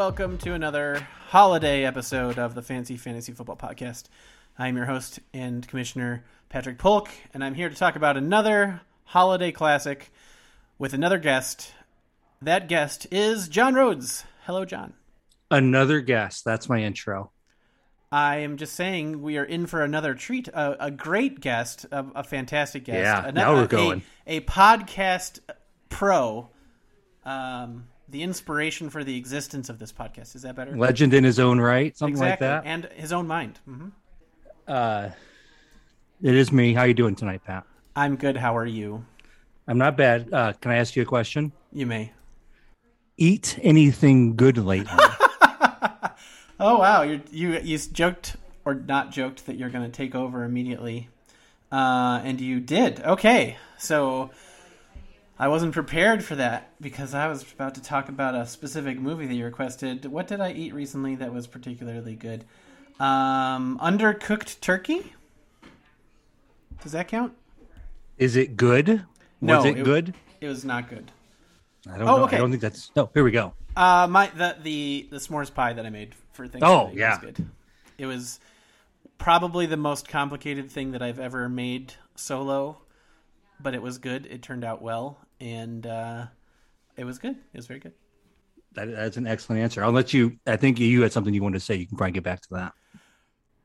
welcome to another holiday episode of the Fancy Fantasy Football Podcast. I'm your host and commissioner, Patrick Polk, and I'm here to talk about another holiday classic with another guest. That guest is John Rhodes. Hello, John. Another guest. That's my intro. I am just saying we are in for another treat. A, a great guest, a, a, fantastic guest. Yeah, a, now we're going. A, a podcast pro. Um, the inspiration for the existence of this podcast. Is that better? Legend in his own right, something exactly. like that, and his own mind. Mm-hmm. Uh, it is me. How are you doing tonight, Pat? I'm good. How are you? I'm not bad. Uh, can I ask you a question? You may. Eat anything good lately? oh wow, you you you joked or not joked that you're going to take over immediately, uh, and you did. Okay, so I wasn't prepared for that because I was about to talk about a specific movie that you requested. What did I eat recently that was particularly good? Um, undercooked turkey. Does that count? Is it good? Was no, it, good? It was not good. I don't oh, know. Okay. I don't think that's. No, here we go. Uh, my the the the s'mores pie that I made for Thanksgiving. Oh yeah, was good. It was probably the most complicated thing that I've ever made solo, but it was good. It turned out well, and uh, it was good. It was very good. That, that's an excellent answer. I'll let you. I think you had something you wanted to say. You can probably get back to that.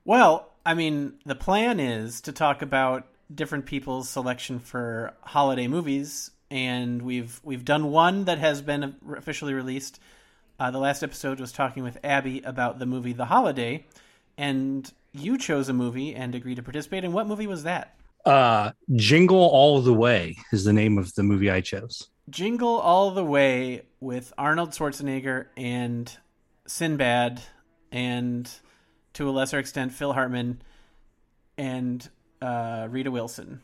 Well, I mean, the plan is to talk about different people's selection for holiday movies, and we've we've done one that has been officially released. Uh, the last episode was talking with Abby about the movie The Holiday, and you chose a movie and agreed to participate. And what movie was that? Uh, Jingle All the Way is the name of the movie I chose. Jingle All the Way with Arnold Schwarzenegger and Sinbad, and to a lesser extent Phil Hartman and uh, Rita Wilson,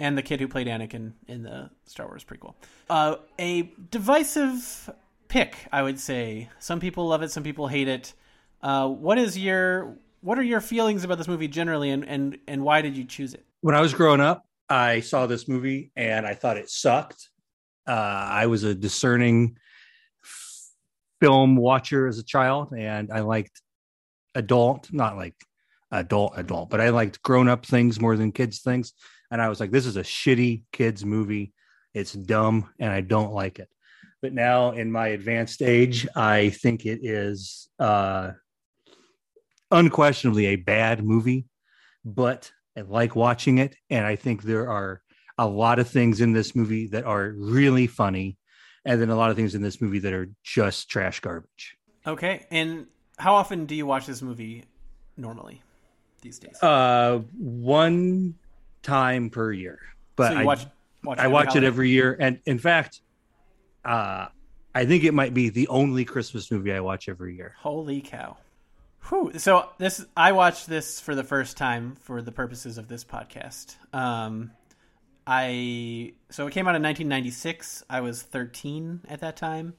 and the kid who played Anakin in the Star Wars prequel. Uh, a divisive pick, I would say. Some people love it, some people hate it. Uh, what is your what are your feelings about this movie generally, and and and why did you choose it? When I was growing up, I saw this movie and I thought it sucked. Uh, I was a discerning film watcher as a child, and I liked adult, not like adult adult, but I liked grown up things more than kids things. And I was like, this is a shitty kids movie. It's dumb, and I don't like it. But now in my advanced age, I think it is uh, unquestionably a bad movie, but I like watching it. And I think there are a lot of things in this movie that are really funny, and then a lot of things in this movie that are just trash garbage. Okay. And how often do you watch this movie normally these days? Uh, one time per year. But so I watch, watch I watch holiday? it every year, and in fact, uh, I think it might be the only Christmas movie I watch every year. Holy cow! Whew. So this I watched this for the first time for the purposes of this podcast. Um, I so it came out in 1996. I was 13 at that time,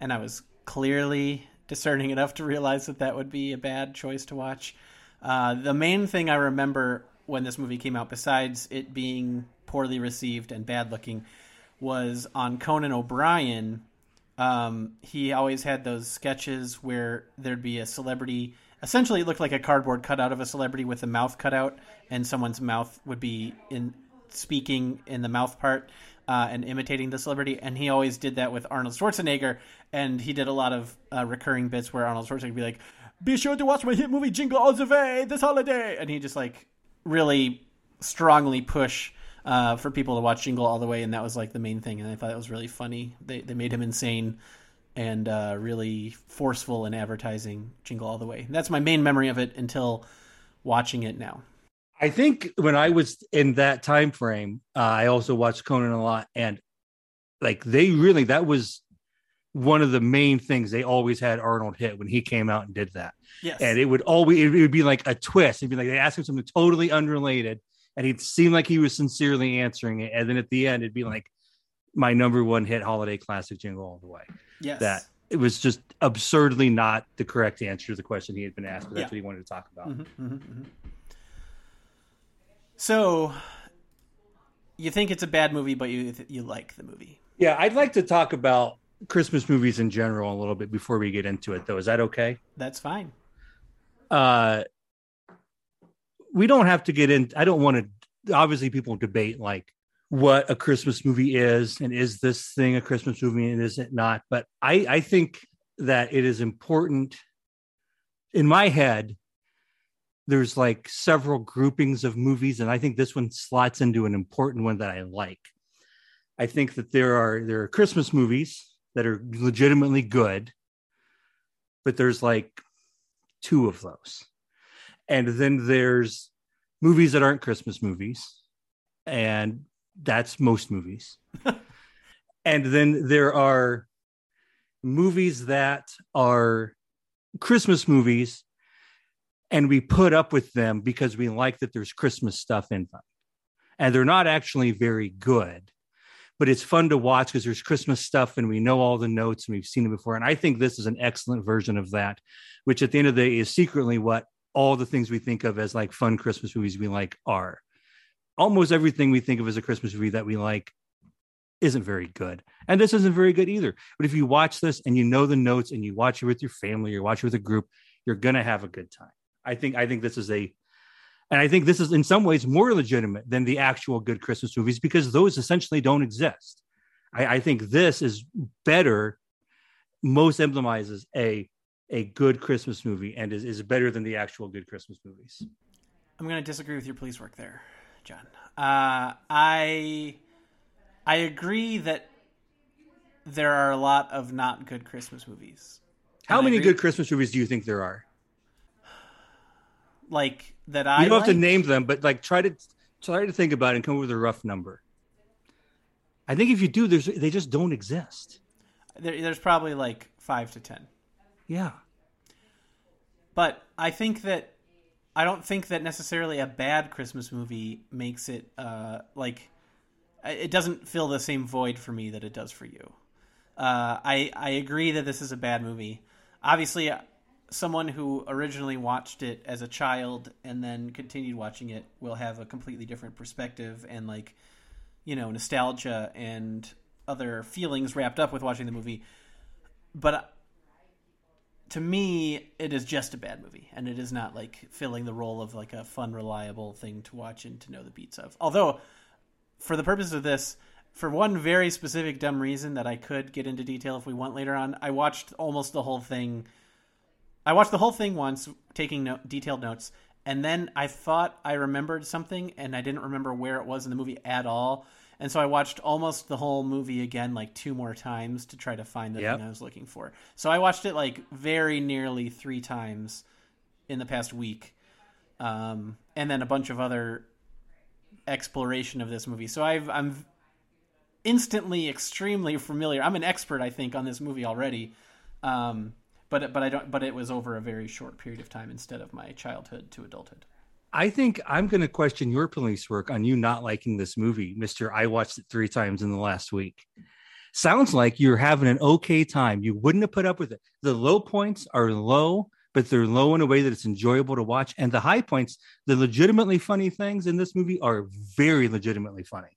and I was clearly discerning enough to realize that that would be a bad choice to watch. Uh, the main thing I remember when this movie came out, besides it being poorly received and bad looking, was on Conan O'Brien um, he always had those sketches where there'd be a celebrity. Essentially, it looked like a cardboard cutout of a celebrity with a mouth cut out, and someone's mouth would be in speaking in the mouth part uh, and imitating the celebrity. And he always did that with Arnold Schwarzenegger, and he did a lot of uh, recurring bits where Arnold Schwarzenegger would be like, "Be sure to watch my hit movie Jingle All the Way this holiday," and he just like really strongly push uh, for people to watch Jingle all the way, and that was like the main thing. And I thought it was really funny. They they made him insane and uh, really forceful in advertising Jingle all the way. That's my main memory of it until watching it now. I think when I was in that time frame, uh, I also watched Conan a lot, and like they really that was one of the main things they always had Arnold hit when he came out and did that. Yes, and it would always it would be like a twist. It'd be like they asked him something totally unrelated, and he'd seem like he was sincerely answering it. And then at the end, it'd be like my number one hit holiday classic jingle all the way. Yes. That it was just absurdly not the correct answer to the question he had been asked, but that's yeah. what he wanted to talk about. Mm-hmm, mm-hmm, mm-hmm. So you think it's a bad movie, but you you like the movie? Yeah, I'd like to talk about Christmas movies in general a little bit before we get into it, though. Is that okay? That's fine. Uh, we don't have to get in. I don't want to. Obviously, people debate like what a Christmas movie is, and is this thing a Christmas movie, and is it not? But I, I think that it is important. In my head, there's like several groupings of movies, and I think this one slots into an important one that I like. I think that there are there are Christmas movies that are legitimately good, but there's like two of those. And then there's movies that aren't Christmas movies, and that's most movies. and then there are movies that are Christmas movies, and we put up with them because we like that there's Christmas stuff in them. And they're not actually very good but it's fun to watch because there's Christmas stuff and we know all the notes and we've seen it before. And I think this is an excellent version of that, which at the end of the day is secretly what all the things we think of as like fun Christmas movies we like are. Almost everything we think of as a Christmas movie that we like isn't very good. And this isn't very good either. But if you watch this and you know the notes and you watch it with your family or watch it with a group, you're gonna have a good time. I think I think this is a and I think this is in some ways more legitimate than the actual good Christmas movies because those essentially don't exist. I, I think this is better, most emblemizes a a good Christmas movie and is, is better than the actual good Christmas movies. I'm going to disagree with your police work there, John. Uh, I I agree that there are a lot of not good Christmas movies. How many good Christmas movies do you think there are? like that I you don't like? have to name them, but like try to try to think about it and come up with a rough number. I think if you do, there's they just don't exist. There, there's probably like five to ten. Yeah, but I think that I don't think that necessarily a bad Christmas movie makes it uh, like it doesn't fill the same void for me that it does for you. Uh, I I agree that this is a bad movie. Obviously, someone who originally watched it as a child and then continued watching it will have a completely different perspective and like you know nostalgia and other feelings wrapped up with watching the movie but uh, to me it is just a bad movie and it is not like filling the role of like a fun reliable thing to watch and to know the beats of although for the purpose of this for one very specific dumb reason that I could get into detail if we want later on, I watched almost the whole thing I watched the whole thing once, taking no- detailed notes, and then I thought I remembered something, and I didn't remember where it was in the movie at all. And so I watched almost the whole movie again, like two more times, to try to find the Yep. thing I was looking for. So I watched it like very nearly three times in the past week, um, and then a bunch of other exploration of this movie. So I've, I'm instantly extremely familiar. I'm an expert, I think, on this movie already. Um, but but I don't. But it was over a very short period of time instead of my childhood to adulthood. I think I'm going to question your police work on you not liking this movie, Mister. I watched it three times in the last week. Sounds like you're having an okay time. You wouldn't have put up with it. The low points are low, but they're low in a way that it's enjoyable to watch. And the high points, the legitimately funny things in this movie, are very legitimately funny.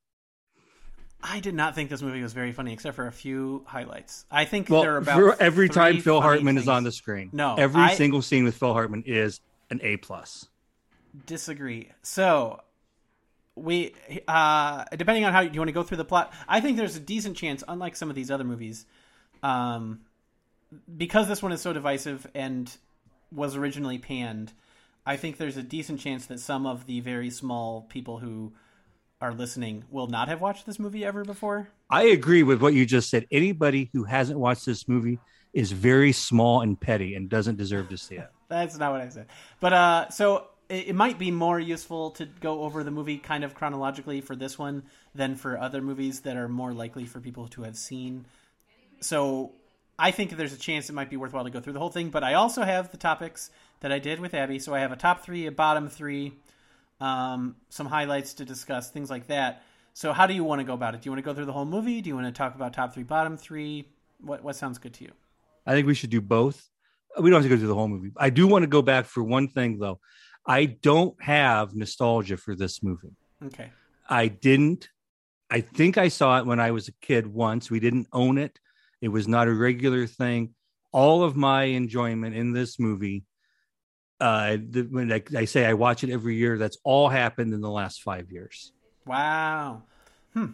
I did not think this movie was very funny, except for a few highlights. I think Well, there are about every time Phil Hartman is on the screen, No, every I- single scene with Phil Hartman is an A plus. Disagree. So we uh depending on how you want to go through the plot, I think there's a decent chance, unlike some of these other movies, um, because this one is so divisive and was originally panned. I think there's a decent chance that some of the very small people who are listening will not have watched this movie ever before. I agree with what you just said. Anybody who hasn't watched this movie is very small and petty and doesn't deserve to see it. That's not what I said. But uh, so it, might be more useful to go over the movie kind of chronologically for this one than for other movies that are more likely for people to have seen. So I think there's a chance it might be worthwhile to go through the whole thing. But I also have the topics that I did with Abby. So I have a top three, a bottom three, um, some highlights to discuss, things like that. So how do you want to go about it? Do you want to go through the whole movie? Do you want to talk about top three, bottom three? What what sounds good to you? I think we should do both. We don't have to go through the whole movie. I do want to go back for one thing though. I don't have nostalgia for this movie. Okay. I didn't. I think I saw it when I was a kid once. We didn't own it It was not a regular thing. All of my enjoyment in this movie, uh, the, when I, I say I watch it every year, that's all happened in the last five years. Wow. Hmm.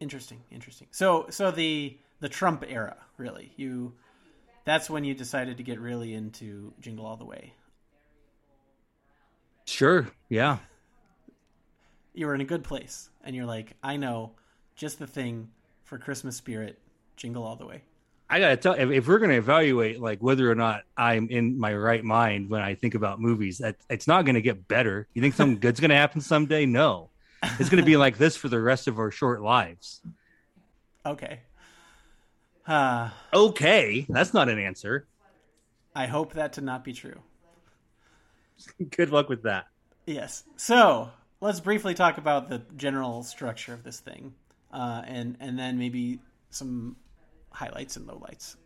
Interesting. Interesting. So, so the the Trump era, really, you that's when you decided to get really into Jingle All the Way. Sure. Yeah. You were in a good place, and you're like, I know just the thing for Christmas spirit. Jingle All the Way. I gotta tell if, if we're gonna evaluate like whether or not I'm in my right mind when I think about movies, that it's not gonna get better. You think something good's gonna happen someday? No, it's gonna be like this for the rest of our short lives. Okay. Uh, okay, that's not an answer. I hope that to not be true. Good luck with that. Yes. So let's briefly talk about the general structure of this thing, uh, and and then maybe some highlights and lowlights.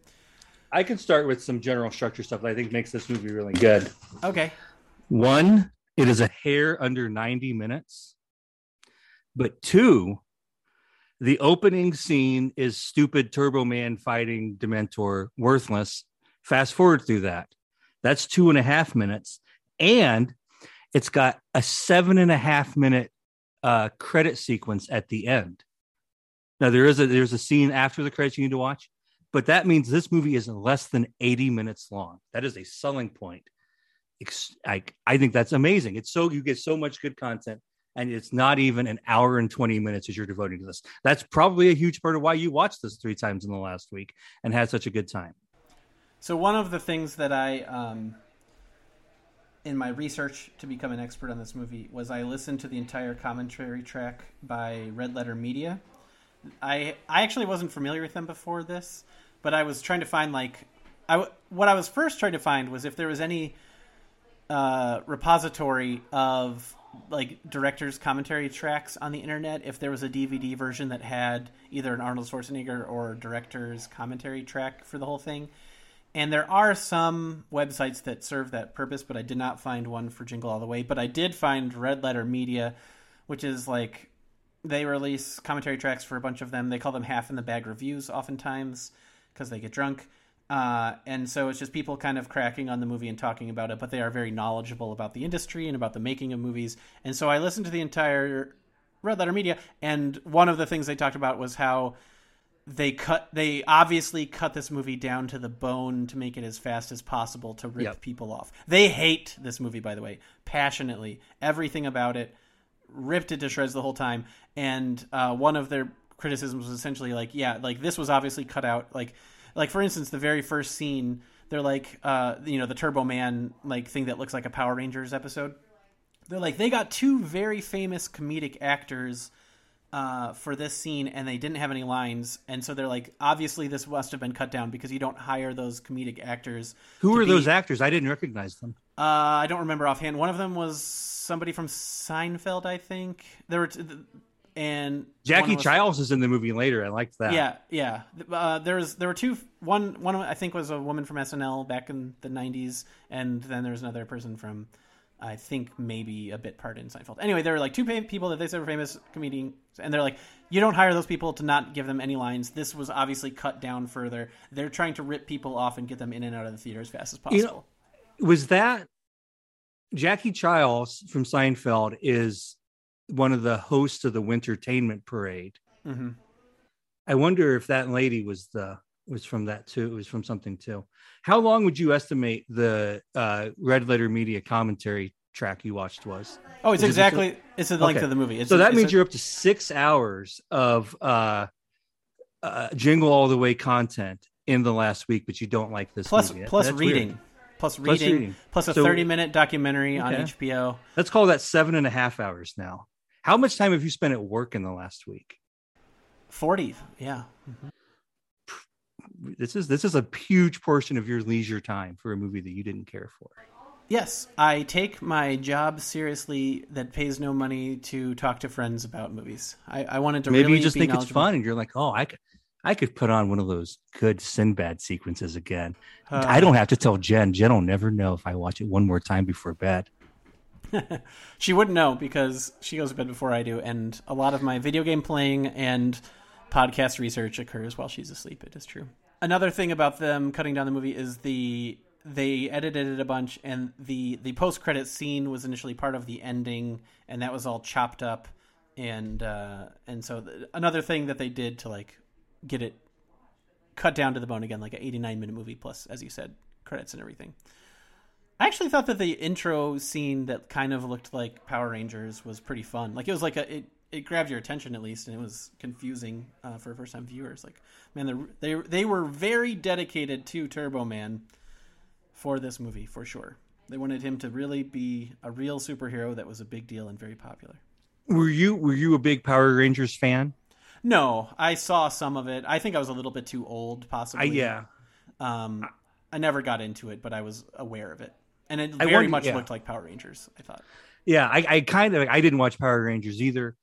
I can start with some general structure stuff that I think makes this movie really good. Okay. One, it is a hair under 90 minutes. But two, the opening scene is stupid Turbo Man fighting Dementor, worthless. Fast forward through that. That's two and a half minutes. And it's got a seven and a half minute uh, credit sequence at the end. Now there is a there's a scene after the credits you need to watch, but that means this movie is less than 80 minutes long. That is a selling point. I, I think that's amazing. It's so you get so much good content and it's not even an hour and 20 minutes as you're devoting to this. That's probably a huge part of why you watched this three times in the last week and had such a good time. So one of the things that I um, in my research to become an expert on this movie was I listened to the entire commentary track by Red Letter Media. I I actually wasn't familiar with them before this, but I was trying to find like I what I was first trying to find was if there was any uh, repository of like director's commentary tracks on the internet. If there was a DVD version that had either an Arnold Schwarzenegger or director's commentary track for the whole thing, and there are some websites that serve that purpose, but I did not find one for Jingle All the Way. But I did find Red Letter Media, which is like they release commentary tracks for a bunch of them. They call them half in the bag reviews oftentimes because they get drunk. Uh, and so it's just people kind of cracking on the movie and talking about it, but they are very knowledgeable about the industry and about the making of movies. And so I listened to the entire Red Letter Media, and one of the things they talked about was how they cut they obviously cut this movie down to the bone to make it as fast as possible to rip yep. people off. They hate this movie by the way, passionately. Everything about it ripped it to shreds the whole time and uh, one of their criticisms was essentially like yeah, like this was obviously cut out like like for instance the very first scene they're like uh you know the Turbo Man like thing that looks like a Power Rangers episode. They're like they got two very famous comedic actors uh, for this scene and they didn't have any lines and so they're like obviously this must have been cut down because you don't hire those comedic actors who were be... those actors? I didn't recognize them. Uh, i don't remember offhand. One of them was somebody from seinfeld i think. There were t- and jackie was... Chiles is in the movie later. I liked that. Yeah yeah. Uh, was there were two one one i think was a woman from snl back in the 90s and then there was another person from I think maybe a bit part in Seinfeld. Anyway, there were like two people that they said were famous comedians, and they're like, you don't hire those people to not give them any lines. This was obviously cut down further. They're trying to rip people off and get them in and out of the theater as fast as possible. You know, was that Jackie Chiles from Seinfeld is one of the hosts of the Wintertainment Parade? Mm-hmm. I wonder if that lady was the was from that too. It was from something too. How long would you estimate the uh, Red Letter Media commentary track you watched was? Oh, it's exactly it it's the length okay. of the movie. It's, so that means a, you're up to six hours of uh, uh, Jingle All the Way content in the last week, but you don't like this plus, movie. Plus reading. Plus reading, plus reading, plus a so, 30 minute documentary okay. on HBO. Let's call that seven and a half hours now. How much time have you spent at work in the last week? 40, yeah. Mm-hmm this is this is a huge portion of your leisure time for a movie that you didn't care for. Yes, I take my job seriously that pays no money to talk to friends about movies. I, I wanted to maybe really you just think it's fun and you're like, oh, I could, I could put on one of those good Sinbad sequences again. Uh, I don't have to tell Jen. Jen will never know if I watch it one more time before bed. she wouldn't know because she goes to bed before I do, and a lot of my video game playing and podcast research occurs while she's asleep. It is true. Another thing about them cutting down the movie is the they edited it a bunch, and the the post credit scene was initially part of the ending, and that was all chopped up, and uh, and so the, another thing that they did to like get it cut down to the bone again, like an 89 minute movie plus, as you said, credits and everything. I actually thought that the intro scene that kind of looked like Power Rangers was pretty fun. Like it was like a it, it grabbed your attention at least, and it was confusing uh, for first time viewers. Like man, they they were very dedicated to Turbo Man for this movie for sure. They wanted him to really be a real superhero that was a big deal and very popular. Were you were you a big Power Rangers fan? No, I saw some of it. I think I was a little bit too old, possibly. I, yeah. Um, I never got into it, but I was aware of it, and it very wonder, much yeah. looked like Power Rangers. I thought. Yeah, I, I kind of I didn't watch Power Rangers either,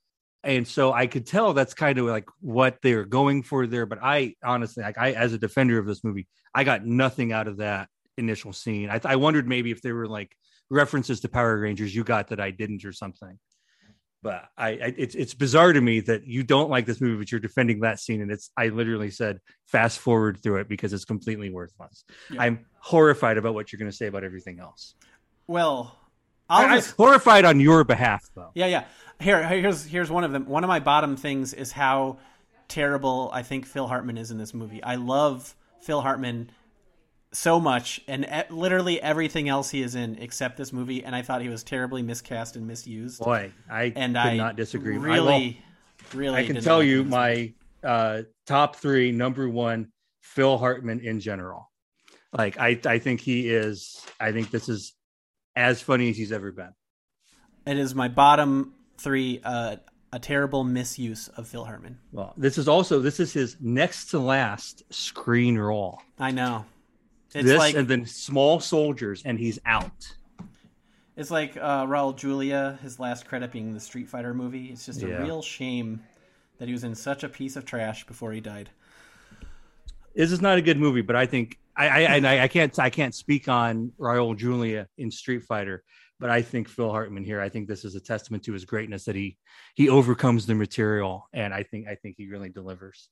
and so I could tell that's kind of like what they're going for there. But I honestly, like I as a defender of this movie, I got nothing out of that initial scene. I, I wondered maybe if there were like references to Power Rangers you got that I didn't or something. But I, I, it's it's bizarre to me that you don't like this movie, but you're defending that scene, and it's I literally said fast forward through it because it's completely worthless. Yeah. I'm horrified about what you're going to say about everything else. Well, i am horrified on your behalf, though. Yeah, yeah. Here, here's here's one of them. One of my bottom things is how terrible I think Phil Hartman is in this movie. I love Phil Hartman so much and e- literally everything else he is in except this movie and i thought he was terribly miscast and misused boy i and i not disagree really I really i can tell you my uh, top three number one phil hartman in general like i i think he is i think this is as funny as he's ever been it is my bottom three uh a terrible misuse of Phil Hartman. Well, this is also this is his next to last screen role. I know. It's this like, and then Small Soldiers, and he's out. It's like uh, Raul Julia, his last credit being the Street Fighter movie. It's just a real shame that he was in such a piece of trash before he died. This is not a good movie, but I think I I, I, I can't I can't speak on Raul Julia in Street Fighter, but I think Phil Hartman here. I think this is a testament to his greatness that he he overcomes the material, and I think I think he really delivers.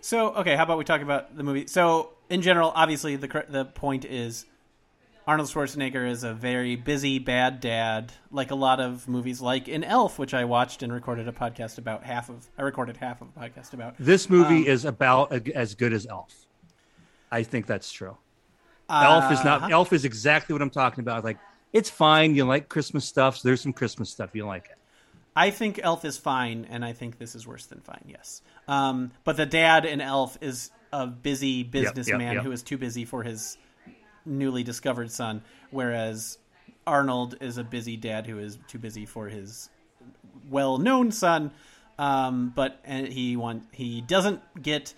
So okay, how about we talk about the movie? So in general, obviously the the point is Arnold Schwarzenegger is a very busy bad dad, like a lot of movies, like in Elf, which I watched and recorded a podcast about. Half of I recorded half of a podcast about. This movie um, is about as good as Elf. I think that's true. Uh, Elf is not. Elf is exactly what I'm talking about. Like it's fine. You like Christmas stuff. So there's some Christmas stuff you like it. I think Elf is fine, and I think this is worse than fine. Yes, um, but the dad in Elf is a busy businessman yep, yep, yep. who is too busy for his newly discovered son, whereas Arnold is a busy dad who is too busy for his well-known son. Um, but and he want he doesn't get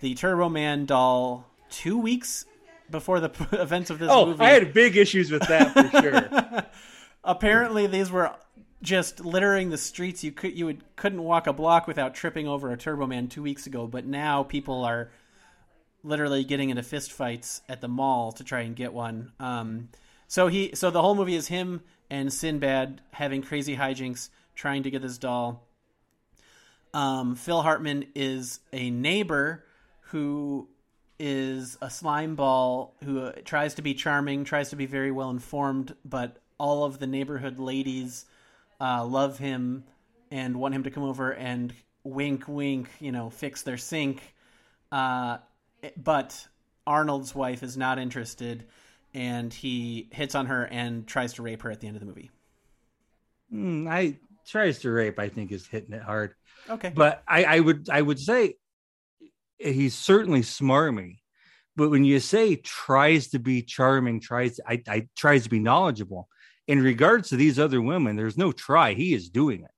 the Turbo Man doll two weeks before the events of this oh, movie. I had big issues with that for sure. Apparently, these were just littering the streets. You could you would couldn't walk a block without tripping over a Turbo Man two weeks ago, but now people are literally getting into fist fights at the mall to try and get one. Um, so he so the whole movie is him and Sinbad having crazy hijinks trying to get this doll. Um, Phil Hartman is a neighbor who is a slime ball who uh, tries to be charming, tries to be very well informed, but all of the neighborhood ladies uh, love him and want him to come over and wink, wink, you know, fix their sink. Uh, but Arnold's wife is not interested, and he hits on her and tries to rape her at the end of the movie. Mm, I tries to rape. I think is hitting it hard. Okay, but I, I would I would say he's certainly smarmy. But when you say tries to be charming, tries I, I tries to be knowledgeable, in regards to these other women, there's no try. He is doing it.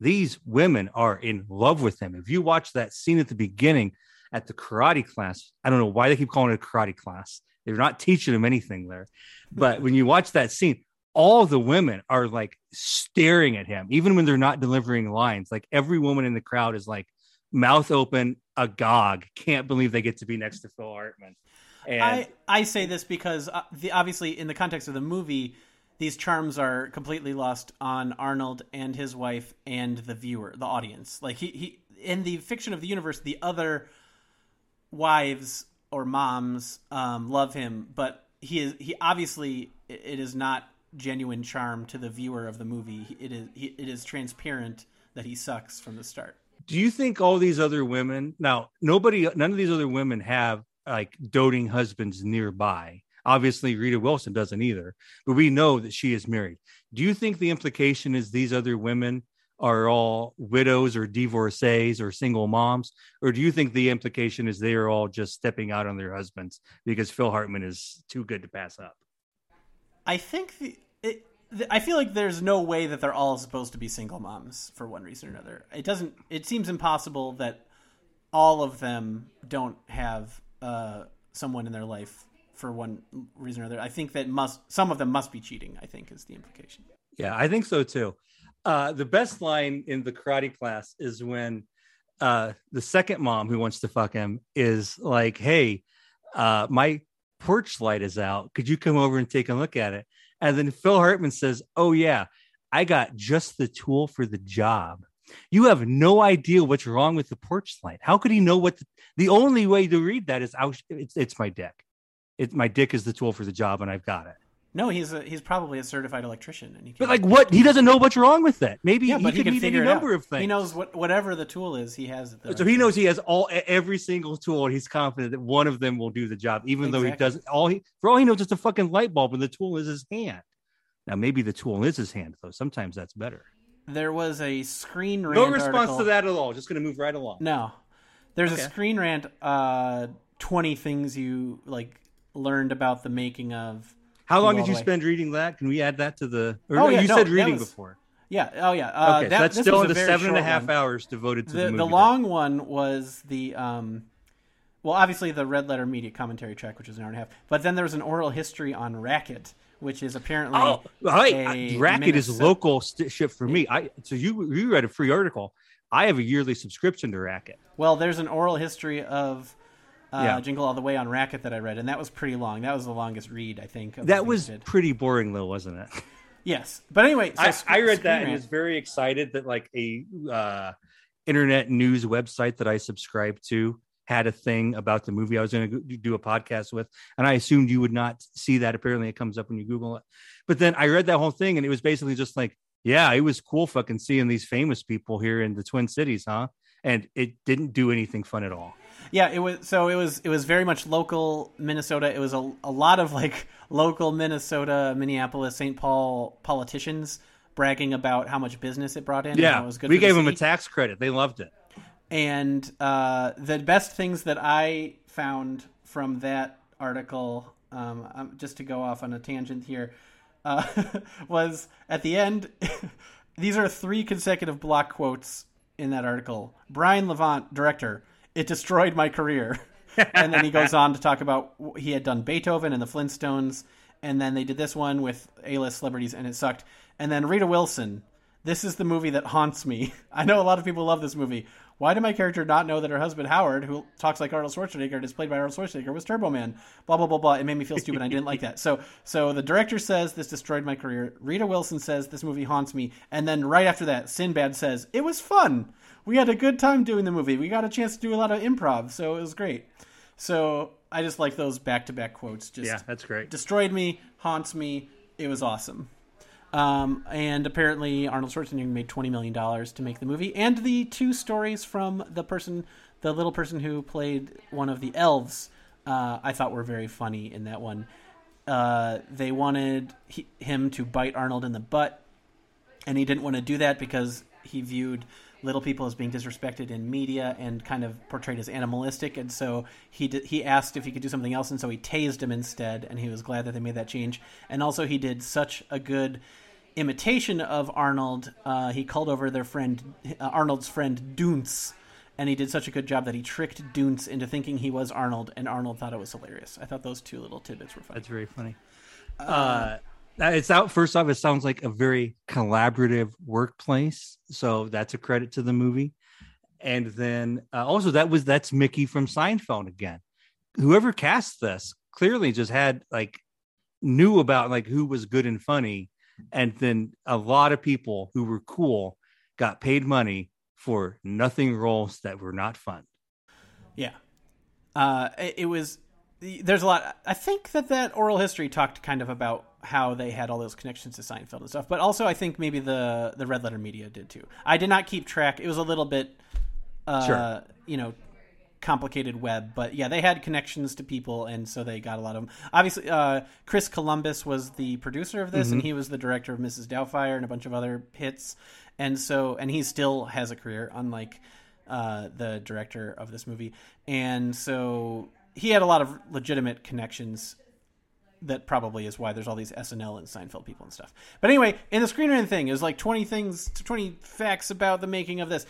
These women are in love with him. If you watch that scene at the beginning at the karate class, I don't know why they keep calling it a karate class. They're not teaching him anything there. But when you watch that scene, all the women are like staring at him, even when they're not delivering lines. Like every woman in the crowd is like mouth open, agog, can't believe they get to be next to Phil Hartman. And I, I say this because uh, the, obviously, in the context of the movie, these charms are completely lost on Arnold and his wife and the viewer, the audience. Like he, he in the fiction of the universe, the other wives or moms um, love him, but he is he obviously it is not genuine charm to the viewer of the movie. It is it is transparent that he sucks from the start. Do you think all these other women now nobody none of these other women have like doting husbands nearby? Obviously, Rita Wilson doesn't either, but we know that she is married. Do you think the implication is these other women are all widows or divorcees or single moms? Or do you think the implication is they are all just stepping out on their husbands because Phil Hartman is too good to pass up? I think the, it, I feel like there's no way that they're all supposed to be single moms for one reason or another. It doesn't. It seems impossible that all of them don't have uh, someone in their life for one reason or other. I think that must some of them must be cheating. I think is the implication. Yeah, I think so too. Uh, the best line in the karate class is when uh, the second mom who wants to fuck him is like, "Hey, uh, my porch light is out. Could you come over and take a look at it?" And then Phil Hartman says, "Oh yeah, I got just the tool for the job." You have no idea what's wrong with the porch light. How could he know what? The, the only way to read that is, it's, it's my dick my dick is the tool for the job and I've got it. No, he's a, he's probably a certified electrician, and he. But like, what? He doesn't know what's wrong with that. Maybe yeah, he, he can figure any number out. of things. He knows what whatever the tool is, he has it. So he knows he has all every single tool, and he's confident that one of them will do the job, even exactly. though he doesn't. All he for all he knows, it's a fucking light bulb, and the tool is his hand. Now, maybe the tool is his hand, though. Sometimes that's better. There was a screen rant. No response article. to that at all. Just going to move right along. No, there's okay. a screen rant. Uh, Twenty things you like learned about the making of. How long did you spend reading that? Can we add that to the? Or oh, yeah, you no, said reading was, before. Yeah. Oh, yeah. Uh, okay, that, so that's still in the seven and a half one. hours devoted to the, the, the long one was the. Um, well, obviously the Red Letter Media commentary track, which is an hour and a half. But then there was an oral history on Racket, which is apparently. Oh, right. Racket is local st- ship for me. I so you you read a free article. I have a yearly subscription to Racket. Well, there's an oral history of uh, yeah. Jingle All the Way on Racket that I read, and that was pretty long. That was the longest read, I think. That was pretty boring, though, wasn't it? Yes, but anyway, so I, sc- I, read that and was very excited that like a uh, internet news website that I subscribed to had a thing about the movie I was going to do a podcast with, and I assumed you would not see that. Apparently, it comes up when you Google it. But then I read that whole thing, and it was basically just like, yeah, it was cool fucking seeing these famous people here in the Twin Cities, huh? And it didn't do anything fun at all. Yeah, it was so it was it was very much local Minnesota. It was a, a lot of like local Minnesota, Minneapolis, St. Paul politicians bragging about how much business it brought in. Yeah, it was good we gave the them a tax credit. They loved it. And uh, the best things that I found from that article, um, just to go off on a tangent here, uh, was at the end. these are three consecutive block quotes in that article. Brian Levant, director it destroyed my career. and then he goes on to talk about he had done Beethoven and the Flintstones, and then they did this one with A-list celebrities, and it sucked. And then Rita Wilson, this is the movie that haunts me. I know a lot of people love this movie. Why did my character not know that her husband Howard, who talks like Arnold Schwarzenegger and is played by Arnold Schwarzenegger, was Turbo Man? Blah blah blah blah. It made me feel stupid. I didn't like that. So so the director says this destroyed my career. Rita Wilson says this movie haunts me, and then right after that, Sinbad says it was fun we had a good time doing the movie. We got a chance to do a lot of improv, so it was great. So I just like those back to back quotes. Just yeah, that's great. Destroyed me, haunts me. It was awesome. Um, and apparently Arnold Schwarzenegger made twenty million dollars to make the movie, and the two stories from the person, the little person who played one of the elves, uh, I thought were very funny in that one. Uh, they wanted he, him to bite Arnold in the butt, and he didn't want to do that because he viewed little people as being disrespected in media and kind of portrayed as animalistic. And so he he asked if he could do something else, and so he tased him instead. And he was glad that they made that change. And also, he did such a good imitation of Arnold. Uh, he called over their friend uh, Arnold's friend Dunce. And he did such a good job that he tricked Dunce into thinking he was Arnold, and Arnold thought it was hilarious. I thought those two little tidbits were funny. That's very funny. Uh, uh it's out first off it sounds like a very collaborative workplace so that's a credit to the movie and then uh, also that was that's mickey from seinfeld again whoever cast this clearly just had like knew about like who was good and funny and then a lot of people who were cool got paid money for nothing roles that were not fun. Yeah. Uh, it, it was. There's a lot. I think that that oral history talked kind of about how they had all those connections to Seinfeld and stuff, but also I think maybe the the Red Letter Media did too. I did not keep track. It was a little bit, uh, Sure. you know, complicated web, but yeah, they had connections to people, and so they got a lot of them. Obviously, uh, Chris Columbus was the producer of this, and he was the director of Mrs. Doubtfire and a bunch of other hits, and so and he still has a career, unlike uh, the director of this movie, and so he had a lot of legitimate connections. That probably is why there's all these SNL and Seinfeld people and stuff. But anyway, in the screenwriting thing, it was like 20 things, 20 facts about the making of this.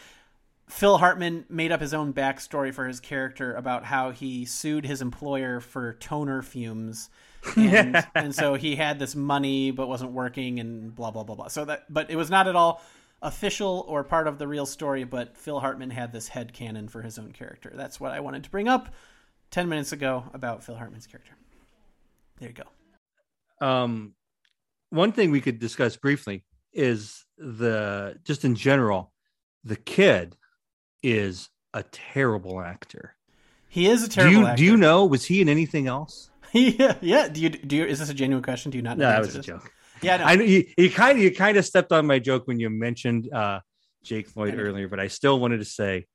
Phil Hartman made up his own backstory for his character about how he sued his employer for toner fumes. And, and so he had this money but wasn't working and blah blah blah blah. So that but it was not at all official or part of the real story, but Phil Hartman had this head canon for his own character. That's what I wanted to bring up 10 minutes ago about Phil Hartman's character. There you go. Um, one thing we could discuss briefly is the just in general, the kid is a terrible actor. He is a Do terrible you actor. do you know was he in anything else? yeah, yeah. Do you do you is this a genuine question? Do you not know No, that was a this? joke. Yeah, no. I know you, you kind of you kind of stepped on my joke when you mentioned uh, Jake Lloyd earlier, but I still wanted to say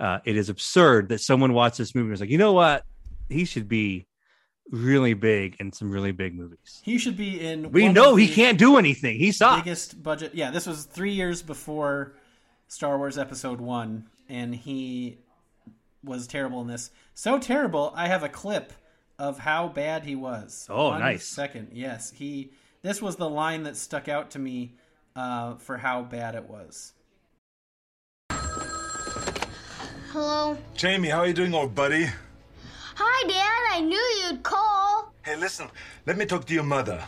uh, it is absurd that someone watched this movie and was like, you know what, he should be really big in some really big movies. He should be in. We know he can't do anything. He sucks. Biggest budget. Yeah, this was three years before Star Wars Episode One, and he was terrible in this. So terrible. I have a clip of how bad he was. Oh, One nice. Second, yes, he. This was the line that stuck out to me uh, for how bad it was. Hello. Jamie, how are you doing, old buddy? Hi, Dad. I knew you'd call. Hey, listen, let me talk to your mother.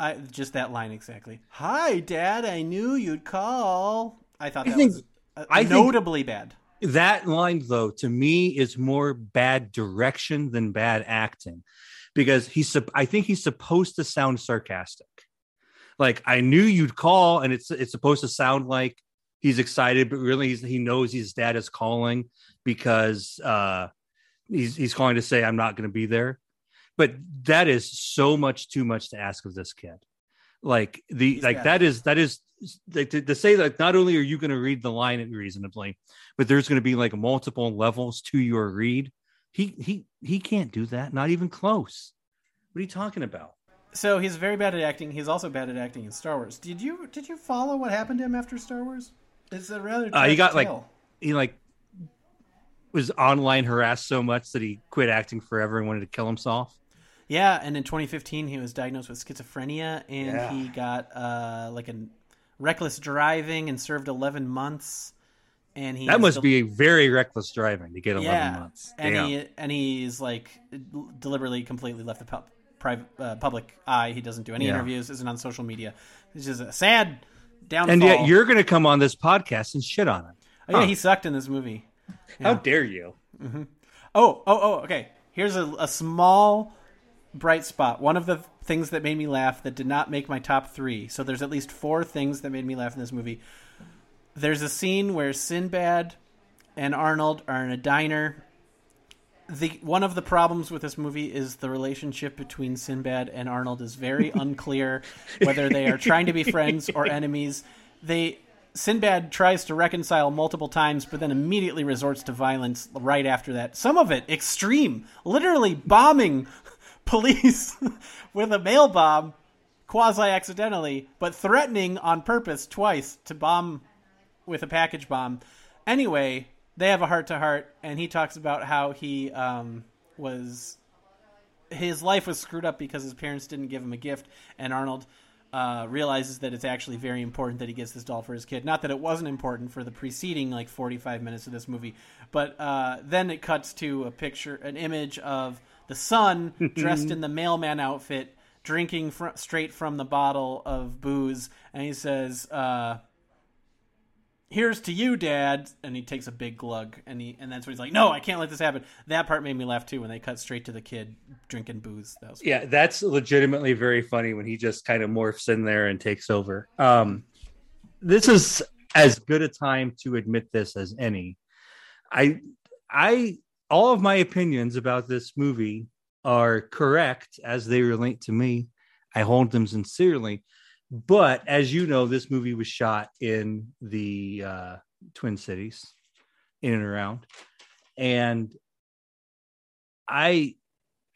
I just that line exactly. Hi, Dad. I knew you'd call. I thought I that think- was uh, I notably bad. that line though to me is more bad direction than bad acting because he's i think he's supposed to sound sarcastic. Like i knew you'd call and it's it's supposed to sound like he's excited but really he's, he knows his dad is calling because uh he's he's calling to say i'm not going to be there. But that is so much too much to ask of this kid. Like the He's like that is that is like to, to say that not only are you going to read the line reasonably but there's going to be like multiple levels to your read he he he can't do that not even close what are you talking about So he's very bad at acting. He's also bad at acting in Star Wars. Did you did you follow what happened to him after Star Wars? It's a rather Uh, he got, like, he like was online harassed so much that he quit acting forever and wanted to kill himself yeah, and in 2015 he was diagnosed with schizophrenia and Yeah. he got uh, like a reckless driving and served 11 months. And he that must be very reckless driving to get 11 yeah, months and he and he's like deliberately completely left the pub, private uh, public eye. He doesn't do any Yeah. interviews. Isn't on social media. It's is a sad downfall. and yet you're going to come on this podcast and shit on him oh, yeah, he sucked in this movie. how dare you Oh, oh, oh, okay. Here's a, a small bright spot. One of the things that made me laugh that did not make my top three. So there's at least four things that made me laugh in this movie. There's a scene where Sinbad and Arnold are in a diner. The one of the problems with this movie is the relationship between Sinbad and Arnold is very unclear whether they are trying to be friends or enemies. They Sinbad tries to reconcile multiple times, but then immediately resorts to violence right after that. Some of it extreme, literally bombing police with a mail bomb, quasi accidentally, but threatening on purpose twice to bomb with a package bomb. Anyway, they have a heart to heart, and he talks about how he um, was his life was screwed up because his parents didn't give him a gift, and Arnold uh, realizes that it's actually very important that he gets this doll for his kid. Not that it wasn't important for the preceding like 45 minutes of this movie, but uh, then it cuts to a picture, an image of the son dressed in the mailman outfit, drinking fr- straight from the bottle of booze, and he says. Uh, Here's to you, Dad, and he takes a big glug, and he and that's when he's like, "No, I can't let this happen." That part made me laugh too when they cut straight to the kid drinking booze. That was yeah that's legitimately very funny when he just kind of morphs in there and takes over um this is as good a time to admit this as any. I, I, all of my opinions about this movie are correct as they relate to me. I hold them sincerely. But as you know, this movie was shot in the uh, Twin Cities, in and around, and I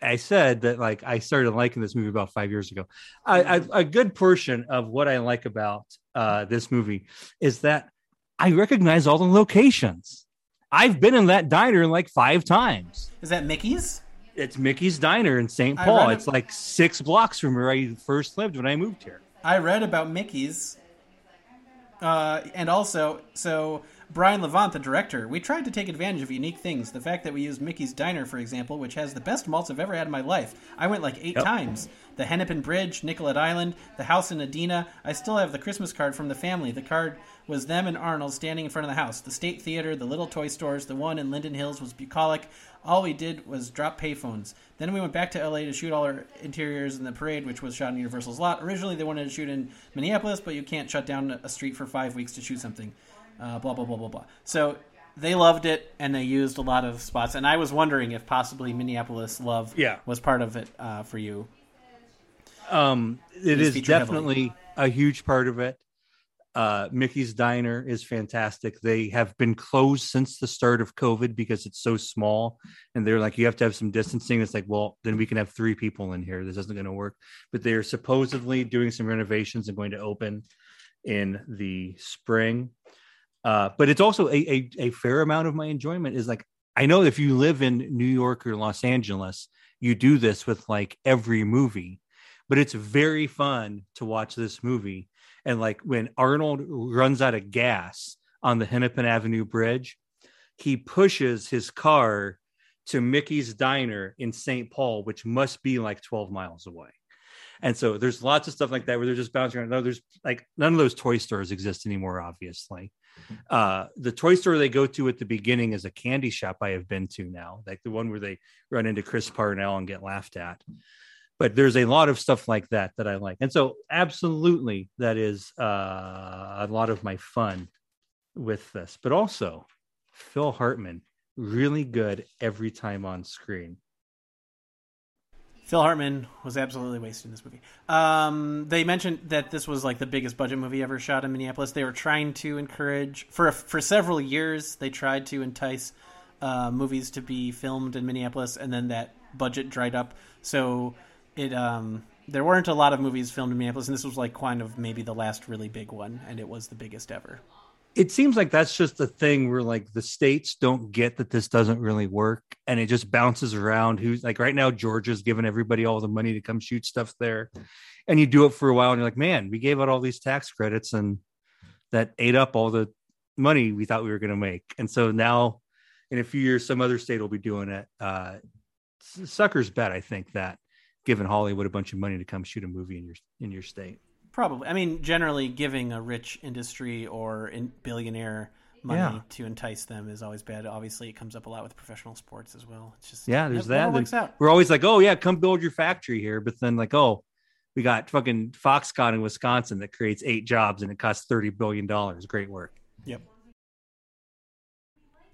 I said that like I started liking this movie about five years ago. I, I, a good portion of what I like about uh, this movie is that I recognize all the locations. I've been in that diner like five times. Is that Mickey's? It's Mickey's Diner in St. Paul. It's it- like six blocks from where I first lived when I moved here. I read about Mickey's. Uh, and also, so Brian Levant, the director, we tried to take advantage of unique things. The fact that we used Mickey's Diner, for example, which has the best malts I've ever had in my life. I went like eight Yep. times. The Hennepin Bridge, Nicollet Island, the house in Edina. I still have the Christmas card from the family. The card was them and Arnold standing in front of the house. The State Theater, the little toy stores, the one in Linden Hills was bucolic. All we did was drop payphones. Then we went back to LA to shoot all our interiors in the parade, which was shot in Universal's lot. Originally, they wanted to shoot in Minneapolis, but you can't shut down a street for five weeks to shoot something. Uh, blah blah blah blah blah. So they loved it, and they used a lot of spots. And I was wondering if possibly Minneapolis love Yeah. was part of it uh, for you. Um, It's is definitely a huge part of it. Uh, Mickey's Diner is fantastic. They have been closed since the start of COVID because it's so small, and they're like, you have to have some distancing. It's like, well, then we can have three people in here. This isn't going to work. But they are supposedly doing some renovations and going to open in the spring. Uh, but it's also a, a a fair amount of my enjoyment is like I know if you live in New York or Los Angeles, you do this with like every movie but it's very fun to watch this movie. And like when Arnold runs out of gas on the Hennepin Avenue Bridge, he pushes his car to Mickey's Diner in St. Paul, which must be like 12 miles away. And so there's lots of stuff like that where they're just bouncing around. No, there's like none of those toy stores exist anymore, obviously. Uh, the toy store they go to at the beginning is a candy shop I have been to now, like the one where they run into Chris Parnell and get laughed at but there's a lot of stuff like that that I like. And so absolutely that is uh, a lot of my fun with this. But also Phil Hartman really good every time on screen. Phil Hartman was absolutely wasted in this movie. Um, they mentioned that this was like the biggest budget movie ever shot in Minneapolis. They were trying to encourage for for several years. They tried to entice uh, movies to be filmed in Minneapolis, and then that budget dried up. So it um, there weren't a lot of movies filmed in Minneapolis, and this was like kind of maybe the last really big one, and it was the biggest ever. It seems like that's just the thing where like the states don't get that this doesn't really work and it just bounces around. Who's like right now, Georgia's giving everybody all the money to come shoot stuff there. And you do it for a while and you're like, man, we gave out all these tax credits and that ate up all the money we thought we were going to make. And so now in a few years, some other state will be doing it. Uh, suckers bet, I think, that giving Hollywood a bunch of money to come shoot a movie in your in your state. Probably. I mean, generally, giving a rich industry or in billionaire money Yeah. to entice them is always bad. Obviously, it comes up a lot with professional sports as well. It's just Yeah, there's that. works out. We're always like, oh yeah, come build your factory here, but then like, oh, we got fucking Foxconn in Wisconsin that creates eight jobs and it costs thirty billion dollars. Great work. Yep.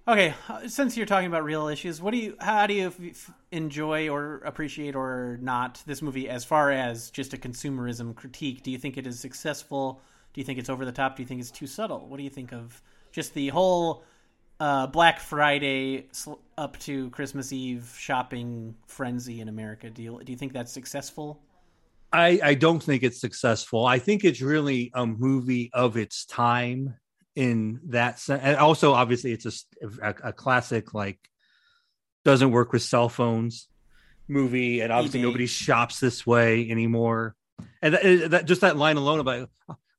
Okay, uh, since you're talking about real issues, what do you, how do you f- enjoy or appreciate or not this movie as far as just a consumerism critique? Do you think it is successful? Do you think it's over the top? Do you think it's too subtle? What do you think of just the whole uh, Black Friday sl- up to Christmas Eve shopping frenzy in America? Do you do you think that's successful? I I don't think it's successful. I think it's really a movie of its time in that sense. And also, obviously, it's a classic like doesn't work with cell phones movie, and obviously nobody shops this way anymore. And that, eh, that just that line alone about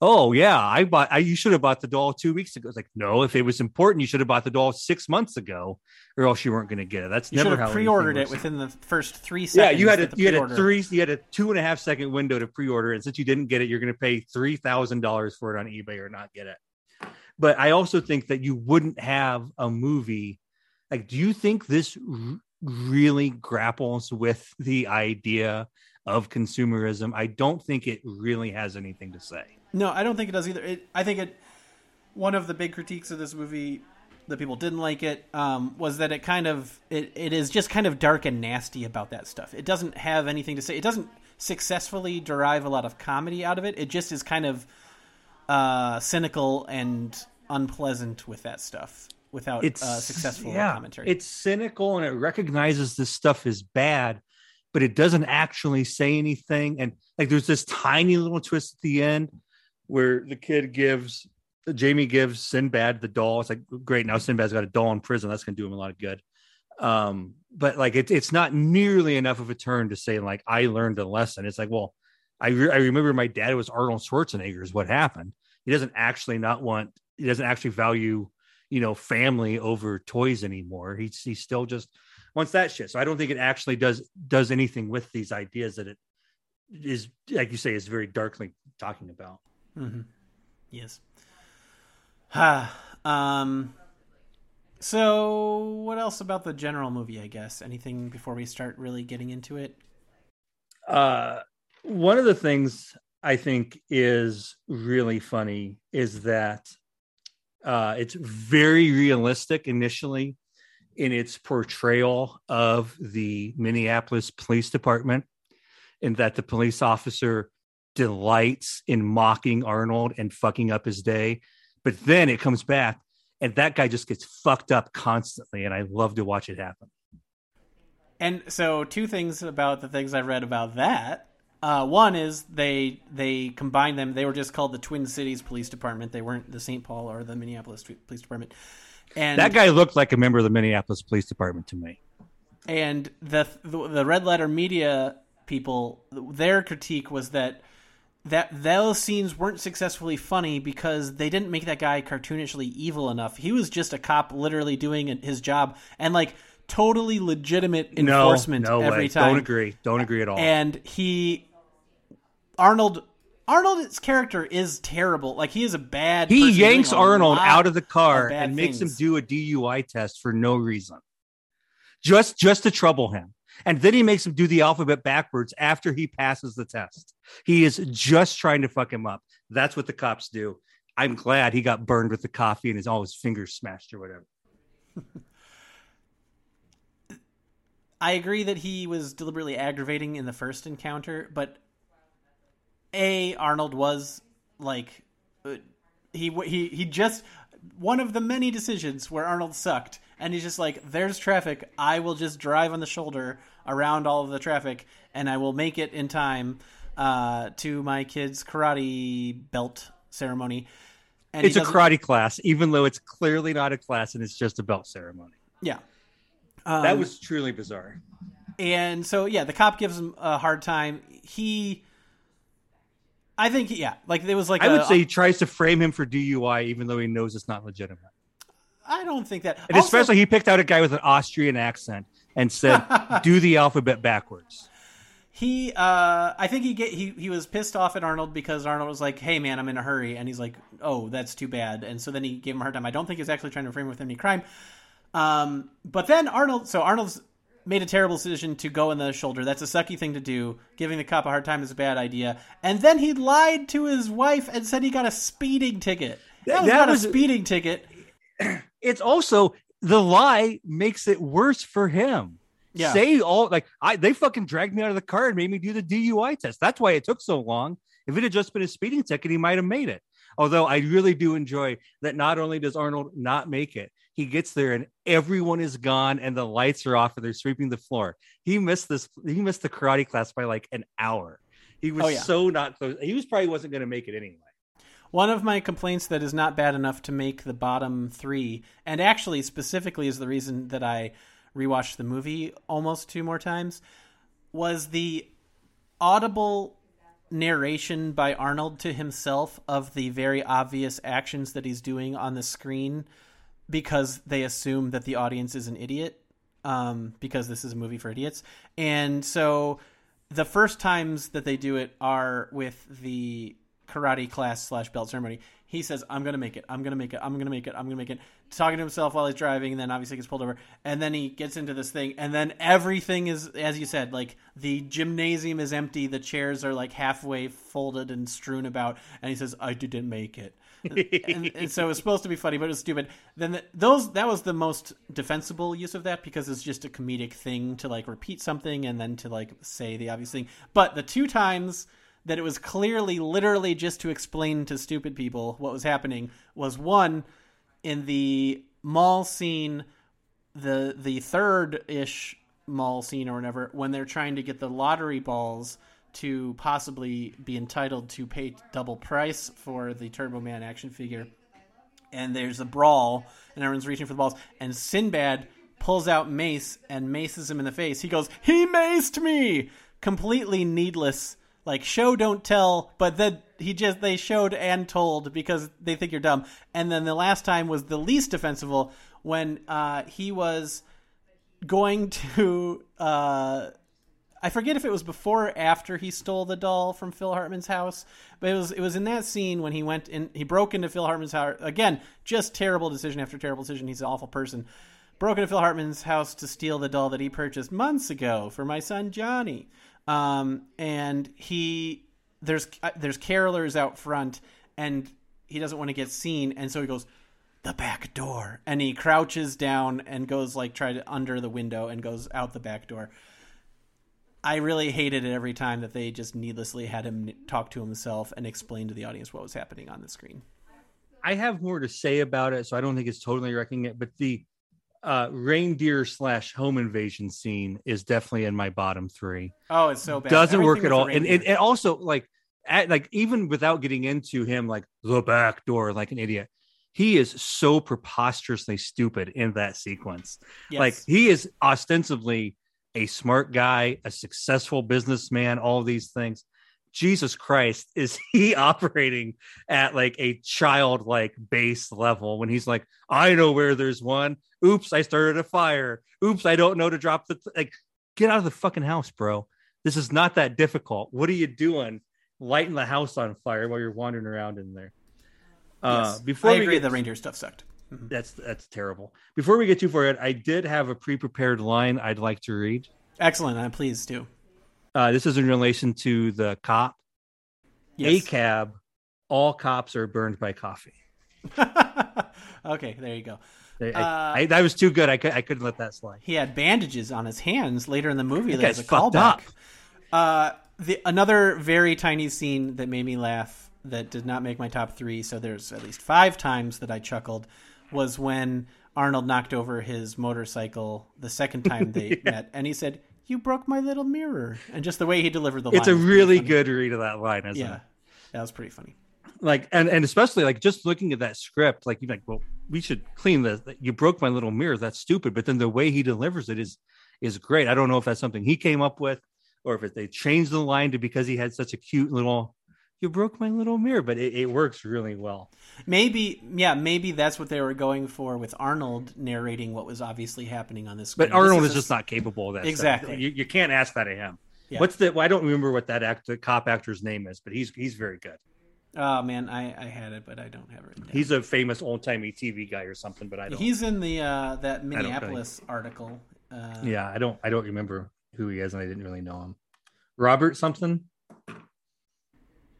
oh yeah, I bought I you should have bought the doll two weeks ago. It's like no, if it was important, you should have bought the doll six months ago, or else you weren't going to get it. That's You should never how pre-ordered it within the first three Yeah, seconds. you had a you had a three you had a two and a half second window to pre-order, and since you didn't get it, you're going to pay three thousand dollars for it on eBay or not get it. But I also think that you wouldn't have a movie like. Do you think this r- really grapples with the idea of consumerism? I don't think it really has anything to say. No, I don't think it does either. It, I think it one of the big critiques of this movie that people didn't like it um, was that it kind of it, it is just kind of dark and nasty about that stuff. It doesn't have anything to say. It doesn't successfully derive a lot of comedy out of it. It just is kind of uh, cynical and unpleasant with that stuff without it's uh, successful yeah, commentary. It's cynical and it recognizes this stuff is bad, but it doesn't actually say anything. And like there's this tiny little twist at the end where the kid gives Jamie gives Sinbad the doll. It's like great. Now Sinbad's got a doll in prison. That's gonna do him a lot of good. Um, but like it, it's not nearly enough of a turn to say like I learned a lesson. It's like, well, I re- I remember my dad was Arnold Schwarzenegger. Is what happened. He doesn't actually not want. He doesn't actually value you know family over toys anymore. He's he still just wants that shit. So I don't think it actually does does anything with these ideas that it is like you say is very darkly talking about. Mm-hmm. Yes. Ah, um. So, what else about the general movie? I guess anything before we start really getting into it. Uh, one of the things I think is really funny is that uh, it's very realistic initially in its portrayal of the Minneapolis Police Department, and that the police officer delights in mocking Arnold and fucking up his day. But then it comes back, and that guy just gets fucked up constantly, and I love to watch it happen. And so, two things about the things I read about that. Uh, one is they they combined them. They were just called the Twin Cities Police Department. They weren't the St. Paul or the Minneapolis Police Department. And that guy looked like a member of the Minneapolis Police Department to me. And the the, the Red Letter Media people, their critique was that that those scenes weren't successfully funny because they didn't make that guy cartoonishly evil enough. He was just a cop, literally doing his job, and like totally legitimate enforcement no, no every way. time. Don't agree. Don't agree at all. And he, Arnold. Arnold's character is terrible. Like he is a bad. he yanks Arnold out of the car of and makes him do a DUI test for no reason, just just to trouble him. And then he makes him do the alphabet backwards after he passes the test. He is just trying to fuck him up. That's what the cops do. I'm glad he got burned with the coffee and his all his fingers smashed or whatever. I agree that he was deliberately aggravating in the first encounter, but a Arnold was like uh, he he he just one of the many decisions where Arnold sucked, and he's just like, "There's traffic. I will just drive on the shoulder around all of the traffic, and I will make it in time uh, to my kid's karate belt ceremony." And It's a karate class, even though it's clearly not a class and it's just a belt ceremony. Yeah, that Um, was truly bizarre. and so yeah, the cop gives him a hard time. He, I think, yeah, like there was like I a- would say he tries to frame him for DUI, even though he knows it's not legitimate. I don't think that. And Also- especially, he picked out a guy with an Austrian accent and said, "Do the alphabet backwards." he, uh, I think he get he he was pissed off at Arnold because Arnold was like, "Hey man, I'm in a hurry," and he's like, "Oh, that's too bad." And so then he gave him a hard time. I don't think he was actually trying to frame him with any crime. Um, but then Arnold, so Arnold's made a terrible decision to go in the shoulder. That's a sucky thing to do. Giving the cop a hard time is a bad idea. And then he lied to his wife and said he got a speeding ticket. That was That not was- a speeding ticket. It's also the lie makes it worse for him. Yeah. Say all like I they fucking dragged me out of the car and made me do the DUI test. That's why it took so long. If it had just been a speeding ticket, he might have made it. Although I really do enjoy that not only does Arnold not make it, he gets there and everyone is gone and the lights are off and they're sweeping the floor. He missed this, he missed the karate class by like an hour. He was Oh, yeah. so not close. He was probably wasn't going to make it anyway. One of my complaints that is not bad enough to make the bottom three, and actually specifically is the reason that I rewatched the movie almost two more times, was the audible narration by Arnold to himself of the very obvious actions that he's doing on the screen because they assume that the audience is an idiot um, because this is a movie for idiots. And so the first times that they do it are with the karate class slash belt ceremony. He says, I'm going to make it. I'm going to make it. I'm going to make it. I'm going to make it. Talking to himself while he's driving, and then obviously gets pulled over. And then he gets into this thing, and then everything is, as you said, like the gymnasium is empty. The chairs are like halfway folded and strewn about. And he says, I didn't make it. and, and so it was supposed to be funny, but it was stupid. Then the, those that was the most defensible use of that because it's just a comedic thing to like repeat something and then to like say the obvious thing. But the two times that it was clearly, literally just to explain to stupid people what was happening was one in the mall scene, the the third ish mall scene or whatever, when they're trying to get the lottery balls to possibly be entitled to pay double price for the Turbo Man action figure. And there's a brawl, and everyone's reaching for the balls. And Sinbad pulls out Mace and maces him in the face. He goes, "He maced me!" Completely needless, like show don't tell. But then he just they showed and told because they think you're dumb. And then the last time was the least defensible when uh, he was going to. Uh, I forget if it was before or after he stole the doll from Phil Hartman's house, but it was it was in that scene when he went in he broke into Phil Hartman's house again, just terrible decision after terrible decision. He's an awful person. Broke into Phil Hartman's house to steal the doll that he purchased months ago for my son Johnny. Um, and he there's uh, there's carolers out front and he doesn't want to get seen and so he goes the back door and he crouches down and goes like try to under the window and goes out the back door I really hated it every time that they just needlessly had him talk to himself and explain to the audience what was happening on the screen. I have more to say about it, so I don't think it's totally wrecking it. But the uh, reindeer slash home invasion scene is definitely in my bottom three. Oh, it's so bad. Doesn't work at all, and, and, and also like at, like even without getting into him like the back door like an idiot, he is so preposterously stupid in that sequence. Yes. Like he is ostensibly a smart guy, a successful businessman, all these things. Jesus Christ, is he operating at like a childlike base level when he's like, I know where there's one. Oops, I started a fire. Oops, I don't know to drop the th-. like. Get out of the fucking house, bro. This is not that difficult. What are you doing? Lighting the house on fire while you're wandering around in there. Uh, Yes. before I we agree, get the reindeer stuff sucked. that's that's terrible. Before we get too far ahead, I did have a pre-prepared line I'd like to read. Excellent. I'm pleased too. Uh, this is in relation to the cop. Yes. A cab. All cops are burned by coffee. okay, there you go. I, Uh, I, that was too good. I, could, I couldn't let that slide. He had bandages on his hands later in the movie. That There's a callback. up. Uh, the another very tiny scene that made me laugh that did not make my top three. So there's at least five times that I chuckled. Was when Arnold knocked over his motorcycle the second time they met, and he said, "You broke my little mirror," and just the way he delivered the line. It's a really good read of that line, isn't Yeah, it? that was pretty funny. Like, and, and especially like just looking at that script, like you're like, well, we should clean this. You broke my little mirror. That's stupid. But then the way he delivers it is is great. I don't know if that's something he came up with or if it, they changed the line to because he had such a cute little. You broke my little mirror, but it, it works really well. Maybe, yeah, maybe that's what they were going for with Arnold narrating what was obviously happening on this. But. Arnold This is a- just not capable of that. Exactly. You, you can't ask that of him. Yeah. What's the? Well, I don't remember what that actor, cop actor's name is, but he's he's very good. Oh man, I, I had it, but I don't have it. He's a famous old timey TV guy or something, but I don't. He's in the uh, that Minneapolis article. Uh, yeah, I don't I don't remember who he is, and I didn't really know him. Robert something.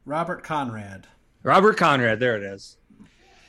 Robert Conrad. Robert Conrad. There it is.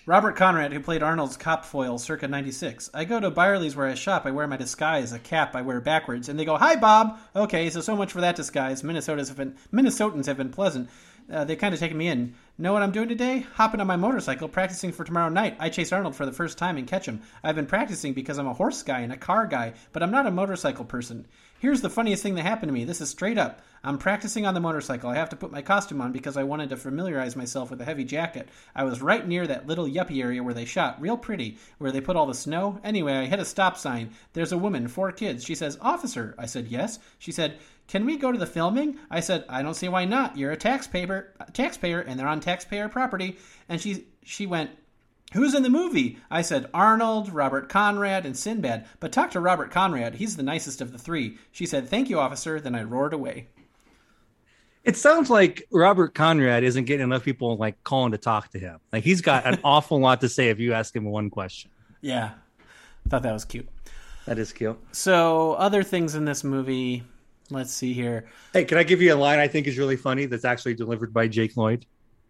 Robert Conrad, who played Arnold's cop foil circa 96. I go to Byerly's where I shop. I wear my disguise, a cap I wear backwards, and they go, Hi, Bob! Okay, so so much for that disguise. Minnesota's have been, Minnesotans have been pleasant. Uh, they kind of taken me in. Know what I'm doing today? Hopping on my motorcycle, practicing for tomorrow night. I chase Arnold for the first time and catch him. I've been practicing because I'm a horse guy and a car guy, but I'm not a motorcycle person. Here's the funniest thing that happened to me. This is straight up. I'm practicing on the motorcycle. I have to put my costume on because I wanted to familiarize myself with a heavy jacket. I was right near that little yuppie area where they shot, real pretty, where they put all the snow. Anyway, I hit a stop sign. There's a woman, four kids. She says, Officer. I said, Yes. She said, Can we go to the filming? I said, I don't see why not. You're a taxpayer, taxpayer, and they're on taxpayer property. And she she went, Who's in the movie? I said Arnold, Robert Conrad, and Sinbad. But talk to Robert Conrad. He's the nicest of the three. She said, Thank you, officer. Then I roared away. It sounds like Robert Conrad isn't getting enough people like calling to talk to him. Like he's got an awful lot to say if you ask him one question. Yeah. I thought that was cute. That is cute. So, other things in this movie. Let's see here. Hey, can I give you a line I think is really funny that's actually delivered by Jake Lloyd?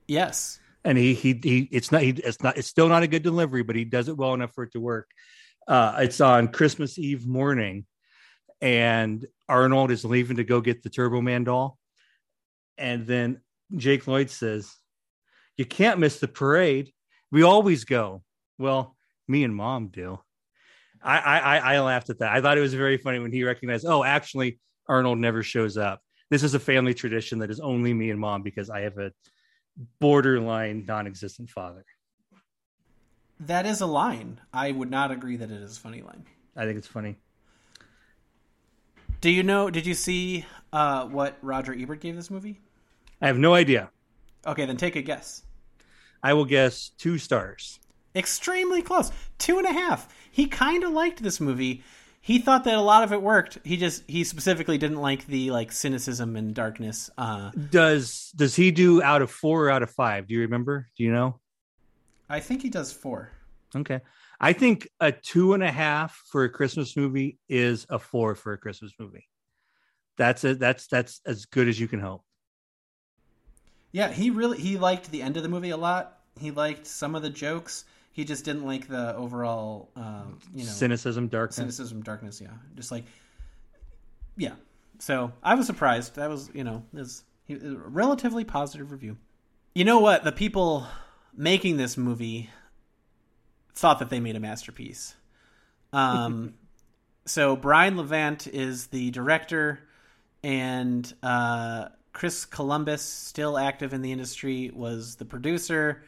Yes. And he he he it's not he, it's not it's still not a good delivery, but he does it well enough for it to work. Uh, it's on Christmas Eve morning, and Arnold is leaving to go get the Turbo Man doll, and then Jake Lloyd says, "You can't miss the parade. We always go." Well, me and Mom do. I I I laughed at that. I thought it was very funny when he recognized, oh, actually, Arnold never shows up. This is a family tradition that is only me and Mom because I have a borderline non-existent father. That is a line. I would not agree that it is a funny line. I think it's funny. Do you know? Did you see uh, what Roger Ebert gave this movie? I have no idea. Okay, then take a guess. I will guess two stars. Extremely close. Two and a half. He kind of liked this movie. He thought that a lot of it worked. He just he specifically didn't like the like cynicism and darkness. Uh, Does does he do out of four or out of five? Do you remember? Do you know? I think he does four. Okay. I think a two and a half for a Christmas movie is a four for a Christmas movie. That's it. That's that's as good as you can hope. Yeah, he really he liked the end of the movie a lot. He liked some of the jokes. He just didn't like the overall, um, you know, Cynicism, darkness. cynicism, darkness. Yeah, just like, yeah. So I was surprised. That was, you know, this a relatively positive review. You know what? The people making this movie thought that they made a masterpiece. Um, so Brian Levant is the director, and uh, Chris Columbus, still active in the industry, was the producer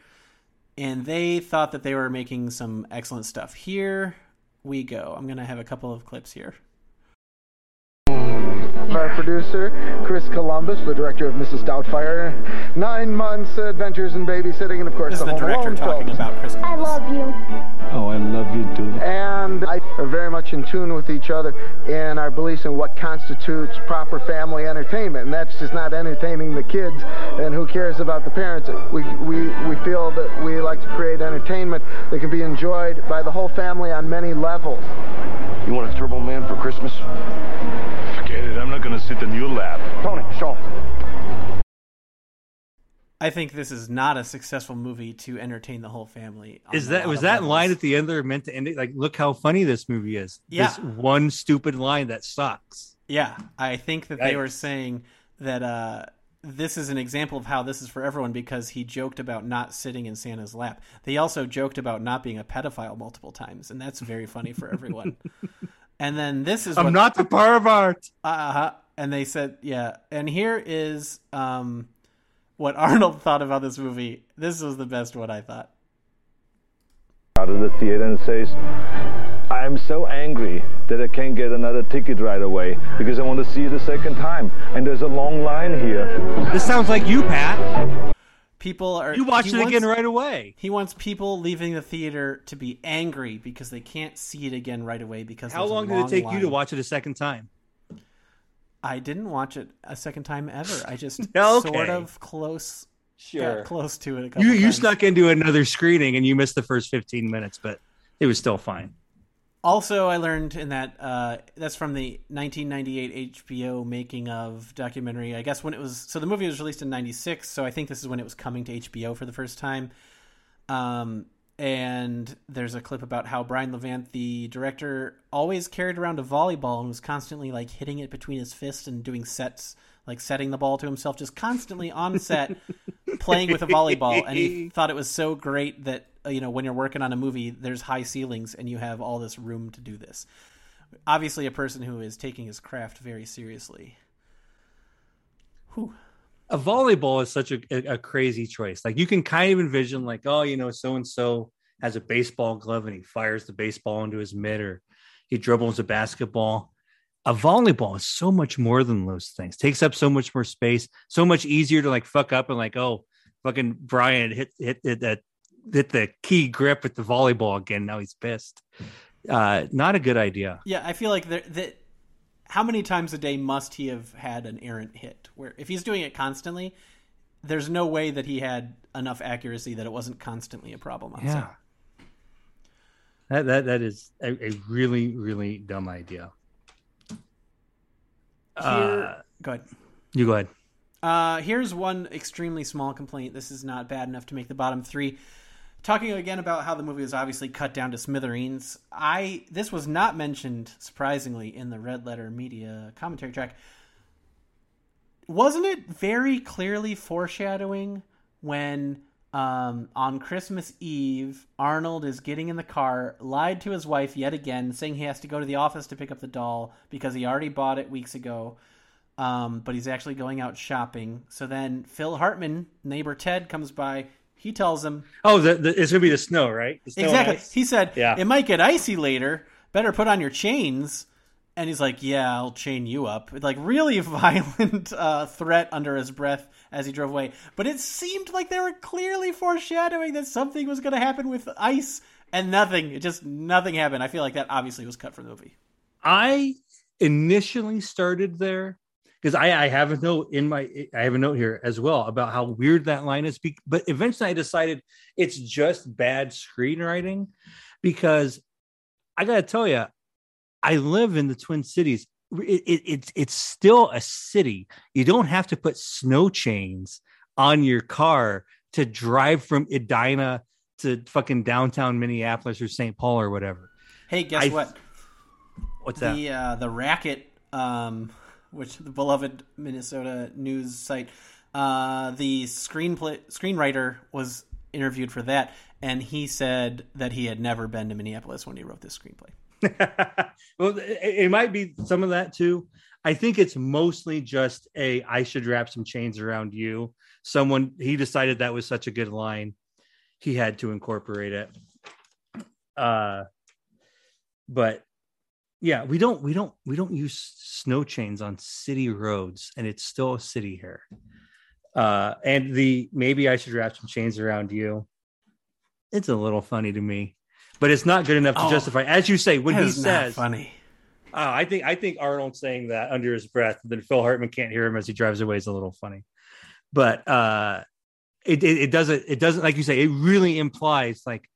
and they thought that they were making some excellent stuff. Here we go. I'm going to have a couple of clips here. Our producer, Chris Columbus, the director of Mrs. Doubtfire, Nine Months, uh, Adventures in Babysitting, and of course This is the Home director Alone talking films. about Chris I love you. Oh, I love you too. And I are very much in tune with each other in our beliefs in what constitutes proper family entertainment. And that's just not entertaining the kids and who cares about the parents. We, we, we feel that we like to create entertainment that can be enjoyed by the whole family on many levels. You want a Turbo Man for Christmas? Forget it. I'm gonna sit in your lap. Tony, show 'em. I think this is not a successful movie to entertain the whole family. Is that was that levels. line at the end there meant to end it? Like, look how funny this movie is. Yeah. This one stupid line that sucks. Yeah, I think that they were saying that uh, this is an example of how this is for everyone because he joked about not sitting in Santa's lap. They also joked about not being a pedophile multiple times, and that's very funny for everyone. and then this is I'm what, not the pervert. uh-huh. and they said, yeah. And here is um, what Arnold thought about this movie. This was the best one I thought. Out of the theater and says, I'm so angry that I can't get another ticket right away because I want to see it a second time. And there's a long line here. This sounds like you, Pat. People are You watched he it again right away. He wants people leaving the theater to be angry because they can't see it again right away because How there's a long did it long take you to watch it a second time? I didn't watch it a second time ever. I just Okay. sort of close got close to it a couple You you times. snuck into another screening and you missed the first 15 minutes, but it was still fine. Also, I learned in that uh, that's from the 1998 HBO making of documentary. I guess when it was so the movie was released in '96, so I think this is when it was coming to HBO for the first time. Um, and there's a clip about how Brian Levant, the director, always carried around a volleyball and was constantly like hitting it between his fists and doing sets, like setting the ball to himself, just constantly on set playing with a volleyball. And he thought it was so great that Uh, you know when you're working on a movie, there's high ceilings and you have all this room to do this. Obviously, a person who is taking his craft very seriously. Whew. a volleyball is such a, a, a crazy choice. Like you can kind of envision, like, oh, you know, so and so has a baseball glove and he fires the baseball into his mitt, or he dribbles a basketball. A volleyball is so much more than those things. Takes up so much more space. So much easier to like fuck up and like, oh, fucking Brian hit hit hit that hit the key grip with the volleyball again. Now he's pissed. Uh, not a good idea. Yeah, I feel like there, that. How many times a day must he have had an errant hit? Where if he's doing it constantly, there's no way that he had enough accuracy that it wasn't constantly a problem on. Yeah. That that that is a, a really really dumb idea. Here, Uh, go ahead. you go ahead. Uh, here's one extremely small complaint. This is not bad enough to make the bottom three. Talking again about how the movie was obviously cut down to smithereens. I this was not mentioned surprisingly in the Red Letter Media commentary track. Wasn't it very clearly foreshadowing when um, on Christmas Eve Arnold is getting in the car, lied to his wife yet again, saying he has to go to the office to pick up the doll because he already bought it weeks ago um, but he's actually going out shopping. So then Phil Hartman, neighbor Ted, comes by. He tells him Oh, the, the, it's gonna be the snow, right? The snow exactly. He said, Yeah. "It might get icy later. Better put on your chains." And he's like, "Yeah, I'll chain you up." Like really violent uh, threat under his breath as he drove away. But it seemed like they were clearly foreshadowing that something was going to happen with ice, and nothing. It just nothing happened. I feel like that obviously was cut from the movie. I initially started there because I, I have a note in my I have a note here as well about how weird that line is. But eventually, I decided it's just bad screenwriting because I got to tell you, I live in the Twin Cities. It, it, it's it's still a city. You don't have to put snow chains on your car to drive from Edina to fucking downtown Minneapolis or St. Paul or whatever. Hey, guess I- what? What's that? the uh, the racket um which the beloved minnesota news site uh the screenplay screenwriter was interviewed for that and he said that he had never been to minneapolis when he wrote this screenplay well, it, might be some of that too. I think it's mostly just a I should wrap some chains around you. Someone he decided that was such a good line, he had to incorporate it. Uh, but yeah, we don't we don't we don't use snow chains on city roads, and it's still a city here. Uh, and the maybe I should wrap some chains around you. It's a little funny to me, but it's not good enough to Oh. justify. As you say, when he says, funny Oh, I think I think Arnold saying that under his breath, then Phil Hartman can't hear him as he drives away is a little funny. But uh it, it it doesn't it doesn't like you say, it really implies like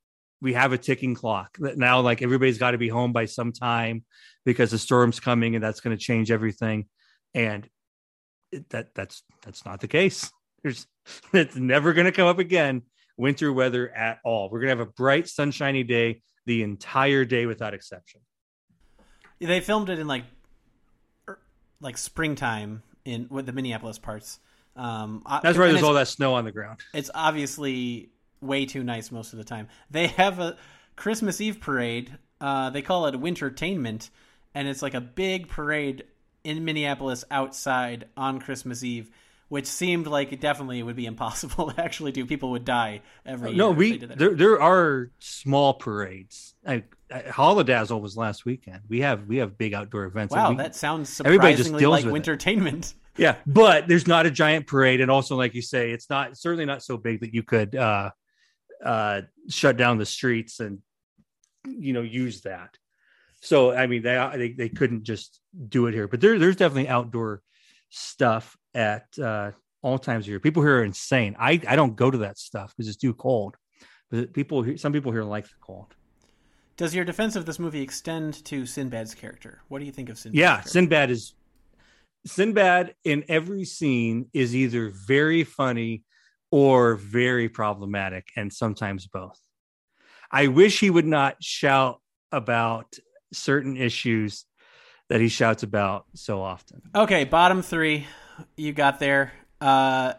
we have a ticking clock that now like everybody's got to be home by some time because the storm's coming and that's going to change everything. And it, that that's that's not the case. There's it's never going to come up again. Winter weather at all. We're going to have a bright, sunshiny day the entire day without exception. they filmed it in like er, like springtime in with the minneapolis parts um That's why there's all that snow on the ground. it's obviously way too nice most of the time. They have a Christmas Eve parade. Uh, they call it Wintertainment, and it's like a big parade in Minneapolis outside on Christmas Eve, which seemed like it definitely would be impossible to actually do. People would die every year. No, we they did that. there there are small parades. I, Holidazzle was last weekend. We have we have big outdoor events. Wow, We- that sounds everybody just surprisingly deals like with it. Wintertainment. yeah, but there's not a giant parade, and also like you say, it's not certainly not so big that you could uh, uh, shut down the streets and you know use that. So I mean, they they, they couldn't just do it here, but there there's definitely outdoor stuff at uh, all times of year. People here are insane. I I don't go to that stuff because it's too cold. But people, here- some people here like the cold. Does your defense of this movie extend to Sinbad's character? What do you think of Sinbad? Yeah, character? Sinbad is Sinbad in every scene is either very funny or very problematic, and sometimes both. I wish he would not shout about certain issues that he shouts about so often. Okay, bottom three you got there. Uh,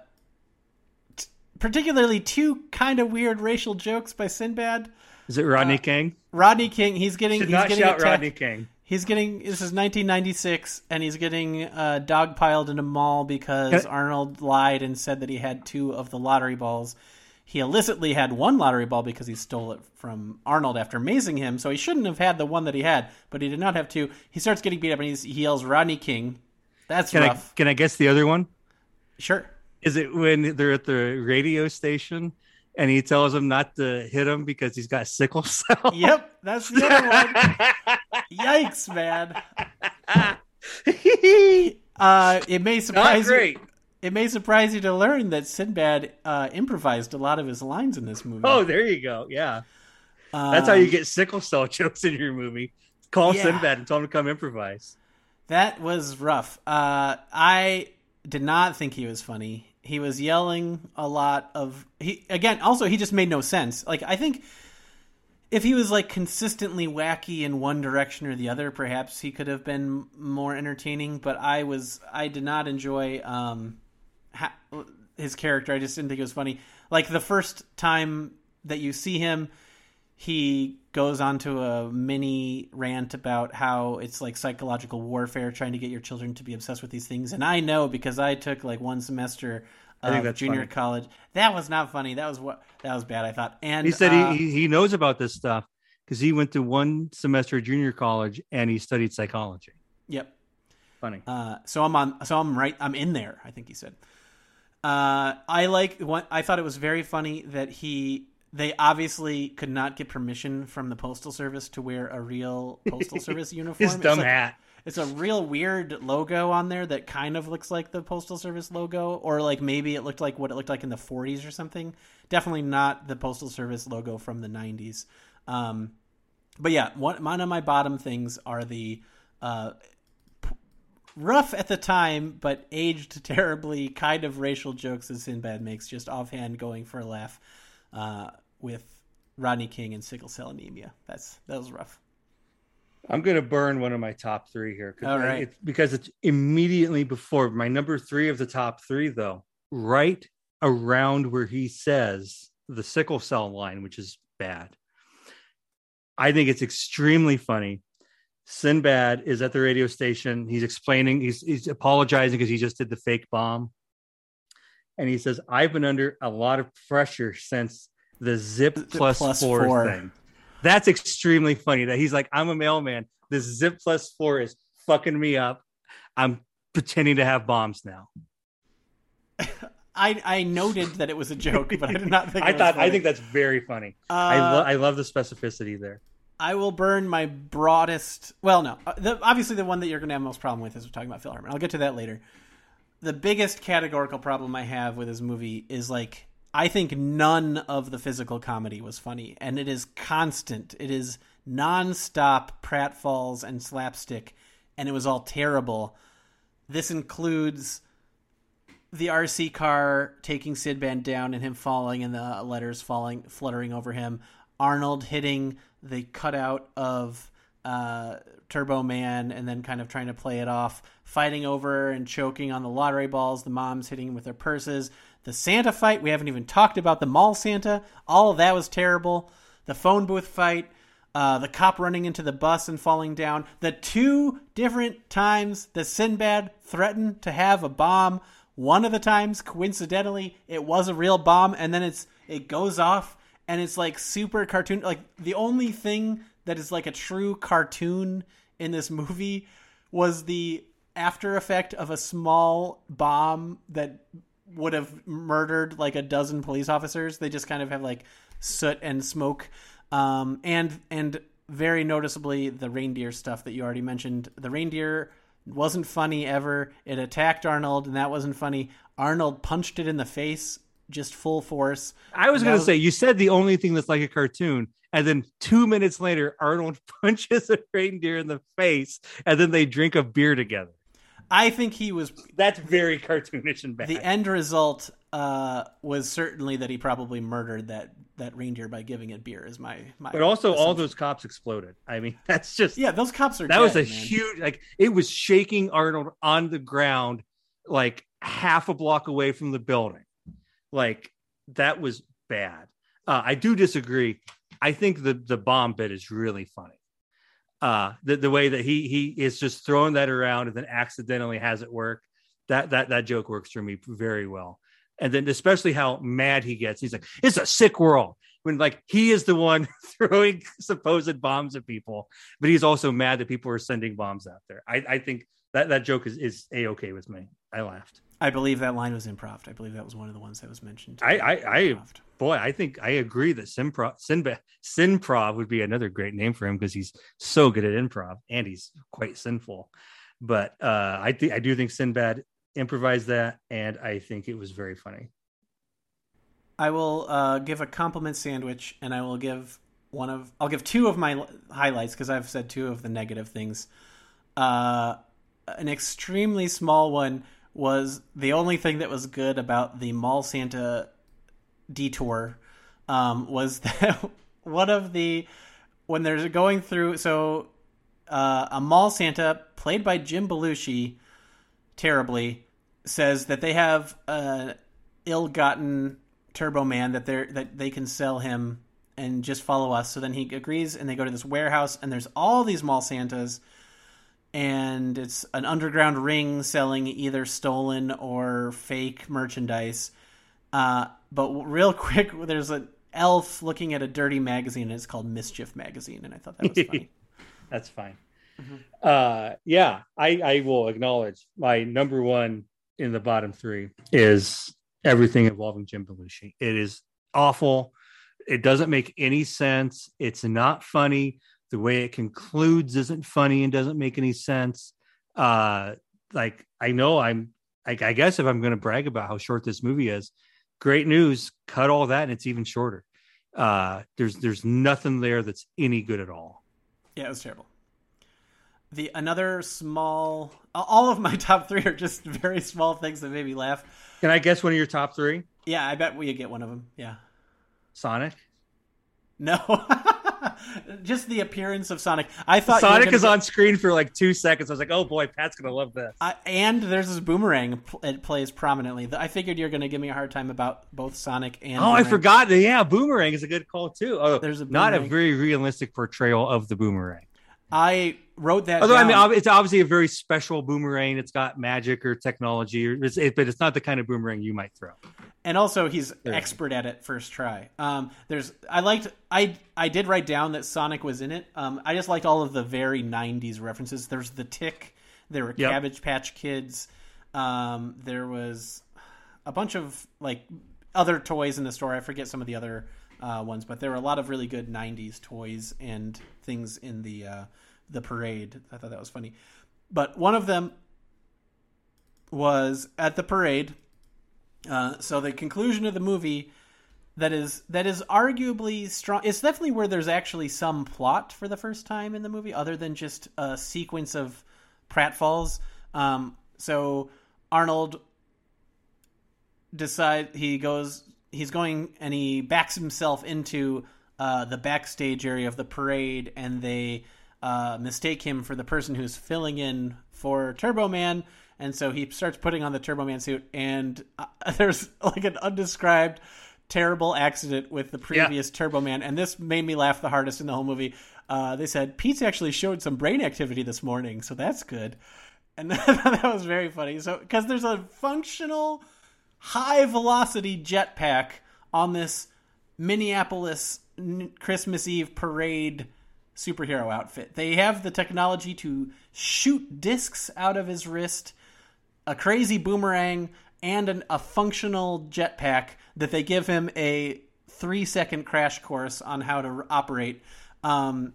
t- particularly two kind of weird racial jokes by Sinbad. Is it Rodney King? Rodney King, he's getting Should he's not getting shout attacked. Rodney King. He's getting this is 1996, and he's getting uh, dogpiled in a mall because Arnold lied and said that he had two of the lottery balls. He illicitly had one lottery ball because he stole it from Arnold after mazing him, so he shouldn't have had the one that he had, but he did not have two. He starts getting beat up, and he's, he yells Rodney King. That's Can I rough. can I guess the other one? Sure. Is it when they're at the radio station and he tells him not to hit him because he's got sickle cell? Yep, that's the other one. Yikes, man. Uh, it may surprise you. It may surprise you to learn that Sinbad uh, improvised a lot of his lines in this movie. Oh, there you go. Yeah. Um, That's how you get sickle cell jokes in your movie. Call Yeah. Sinbad and tell him to come improvise. That was rough. Uh, I did not think he was funny. He was yelling a lot of he again. Also, he just made no sense. Like I think if he was like consistently wacky in one direction or the other, perhaps he could have been more entertaining. But I was I did not enjoy um his character. I just didn't think it was funny. Like the first time that you see him, he goes onto a mini rant about how it's like psychological warfare trying to get your children to be obsessed with these things. And I know because I took like one semester of junior funny. college. That was not funny. That was what that was bad. I thought. And He said uh, he, he he knows about this stuff because he went to one semester of junior college and he studied psychology. Yep. Funny. Uh, so I'm on. So I'm right. I'm in there. I think he said. Uh, I like. What I thought it was very funny that he. They obviously could not get permission from the postal service to wear a real postal service uniform. His It's dumb like- hat. It's a real weird logo on there that kind of looks like the postal service logo, or like maybe it looked like what it looked like in the 40s or something. Definitely not the postal service logo from the 90s. Um, but yeah, one, one of my bottom things are the uh, p- rough at the time, but aged terribly kind of racial jokes that Sinbad makes, just offhand going for a laugh uh, with Rodney King and sickle cell anemia. That's that was rough. I'm going to burn one of my top three here All right. it's because it's immediately before my number three of the top three, though, right around where he says the sickle cell line, which is bad. I think it's extremely funny. Sinbad is at the radio station. He's explaining, he's, he's apologizing because he just did the fake bomb. And he says, I've been under a lot of pressure since the zip plus, plus four, four. thing. That's extremely funny that he's like, I'm a mailman. This zip plus four is fucking me up. I'm pretending to have bombs now. I I noted that it was a joke, but I did not think. I it was thought, I think that's very funny. Uh, I, lo- I love the specificity there. I will burn my broadest. Well, no, Uh, the, obviously the one that you're going to have most problem with is we're talking about Phil Hartman. I'll get to that later. The biggest categorical problem I have with this movie is like I think none of the physical comedy was funny, and it is constant. It is nonstop pratfalls and slapstick, and it was all terrible. This includes the RC car taking Sinbad down and him falling and the letters falling fluttering over him. Arnold hitting the cutout of uh, Turbo Man and then kind of trying to play it off, fighting over and choking on the lottery balls. The moms hitting him with their purses. The Santa fight we haven't even talked about. The mall Santa, all of that was terrible. The phone booth fight. Uh, the cop running into the bus and falling down. The two different times that Sinbad threatened to have a bomb. One of the times, coincidentally, it was a real bomb, and then it's it goes off, and it's like super cartoon. Like the only thing that is like a true cartoon in this movie was the after effect of a small bomb that would have murdered like a dozen police officers. They just kind of have like soot and smoke, um, and and very noticeably the reindeer stuff that you already mentioned. The reindeer wasn't funny ever. It attacked Arnold, and that wasn't funny. Arnold punched it in the face, just full force. I was going to say, you said the only thing that's like a cartoon. And then two minutes later, Arnold punches a reindeer in the face, and then they drink a beer together. I think he was That's very cartoonish and bad. the end result uh, was certainly that he probably murdered that that reindeer by giving it beer. Is my my. but also, all those cops exploded. I mean, that's just yeah, those cops are. that was a man. huge like it was shaking Arnold on the ground like half a block away from the building. Like that was bad. Uh, I do disagree. I think the the bomb bit is really funny. Uh, the the way that he he is just throwing that around and then accidentally has it work. That that that joke works for me very well. And then especially how mad he gets. He's like, "It's a sick world." When like he is the one throwing supposed bombs at people, but he's also mad that people are sending bombs out there. I, I think that that joke is is a okay with me. I laughed. I believe that line was improv. I believe that was one of the ones that was mentioned. I I, I boy, I think I agree that Simprov Sinba, Sinprov would be another great name for him because he's so good at improv and he's quite sinful. But uh, I think I do think Sinbad improvised that, and I think it was very funny. I will uh, give a compliment sandwich, and I will give one of I'll give two of my highlights because I've said two of the negative things. Uh, an extremely small one was the only thing that was good about the Mall Santa detour um, was that one of the when they're going through so uh, a mall Santa played by Jim Belushi terribly says that they have an ill-gotten Turbo Man that they that they can sell him and just follow us. So then he agrees, and they go to this warehouse, and there's all these mall Santas, and it's an underground ring selling either stolen or fake merchandise. Uh, but real quick, there's an elf looking at a dirty magazine, and it's called Mischief Magazine, and I thought that was funny. That's fine. Uh, yeah, I, I will acknowledge my number one in the bottom three is everything involving Jim Belushi. It is awful. It doesn't make any sense. It's not funny. The way it concludes isn't funny and doesn't make any sense. Uh, like I know I'm. I, I guess if I'm going to brag about how short this movie is, great news. Cut all that and it's even shorter. Uh, there's there's nothing there that's any good at all. Yeah, it was terrible. The another small, all of my top three are just very small things that made me laugh. Can I guess one of your top three? Yeah, I bet we get one of them. Yeah. Sonic. No, just the appearance of Sonic. I thought Sonic gonna is on screen for like two seconds. I was like, oh boy, Pat's gonna love this. I, and there's this boomerang. It plays prominently. I figured you're going to give me a hard time about both Sonic and. Oh, I forgot. Yeah, Boomerang is a good call too. Oh, There's a not a very realistic portrayal of the Boomerang. I wrote that. Although I mean, it's obviously a very special Boomerang. It's got magic or technology, or it's, it, but it's not the kind of Boomerang you might throw. and also he's There. expert at it first try. Um, there's I liked I I did write down that Sonic was in it. Um, I just liked all of the very '90s references. There's the Tick. There were Yep. Cabbage Patch Kids. Um, there was a bunch of like other toys in the store. I forget some of the other uh, ones, but there were a lot of really good '90s toys and things in the uh, the parade. I thought that was funny. But one of them was at the parade. Uh, so the conclusion of the movie that is that is arguably strong. It's definitely where there's actually some plot for the first time in the movie, other than just a sequence of pratfalls. Um, so Arnold decide he goes he's going and he backs himself into uh, the backstage area of the parade and they uh, mistake him for the person who's filling in for Turbo Man. And so he starts putting on the Turbo Man suit and uh, there's like an undescribed terrible accident with the previous Turbo Man. And this made me laugh the hardest in the whole movie. Uh, they said Pete's actually showed some brain activity this morning so that's good. And that was very funny. So because there's a functional high velocity jetpack on this Minneapolis Christmas Eve parade superhero outfit. They have the technology to shoot discs out of his wrist, a crazy boomerang, and an, a functional jetpack that they give him a three second crash course on how to operate. Um,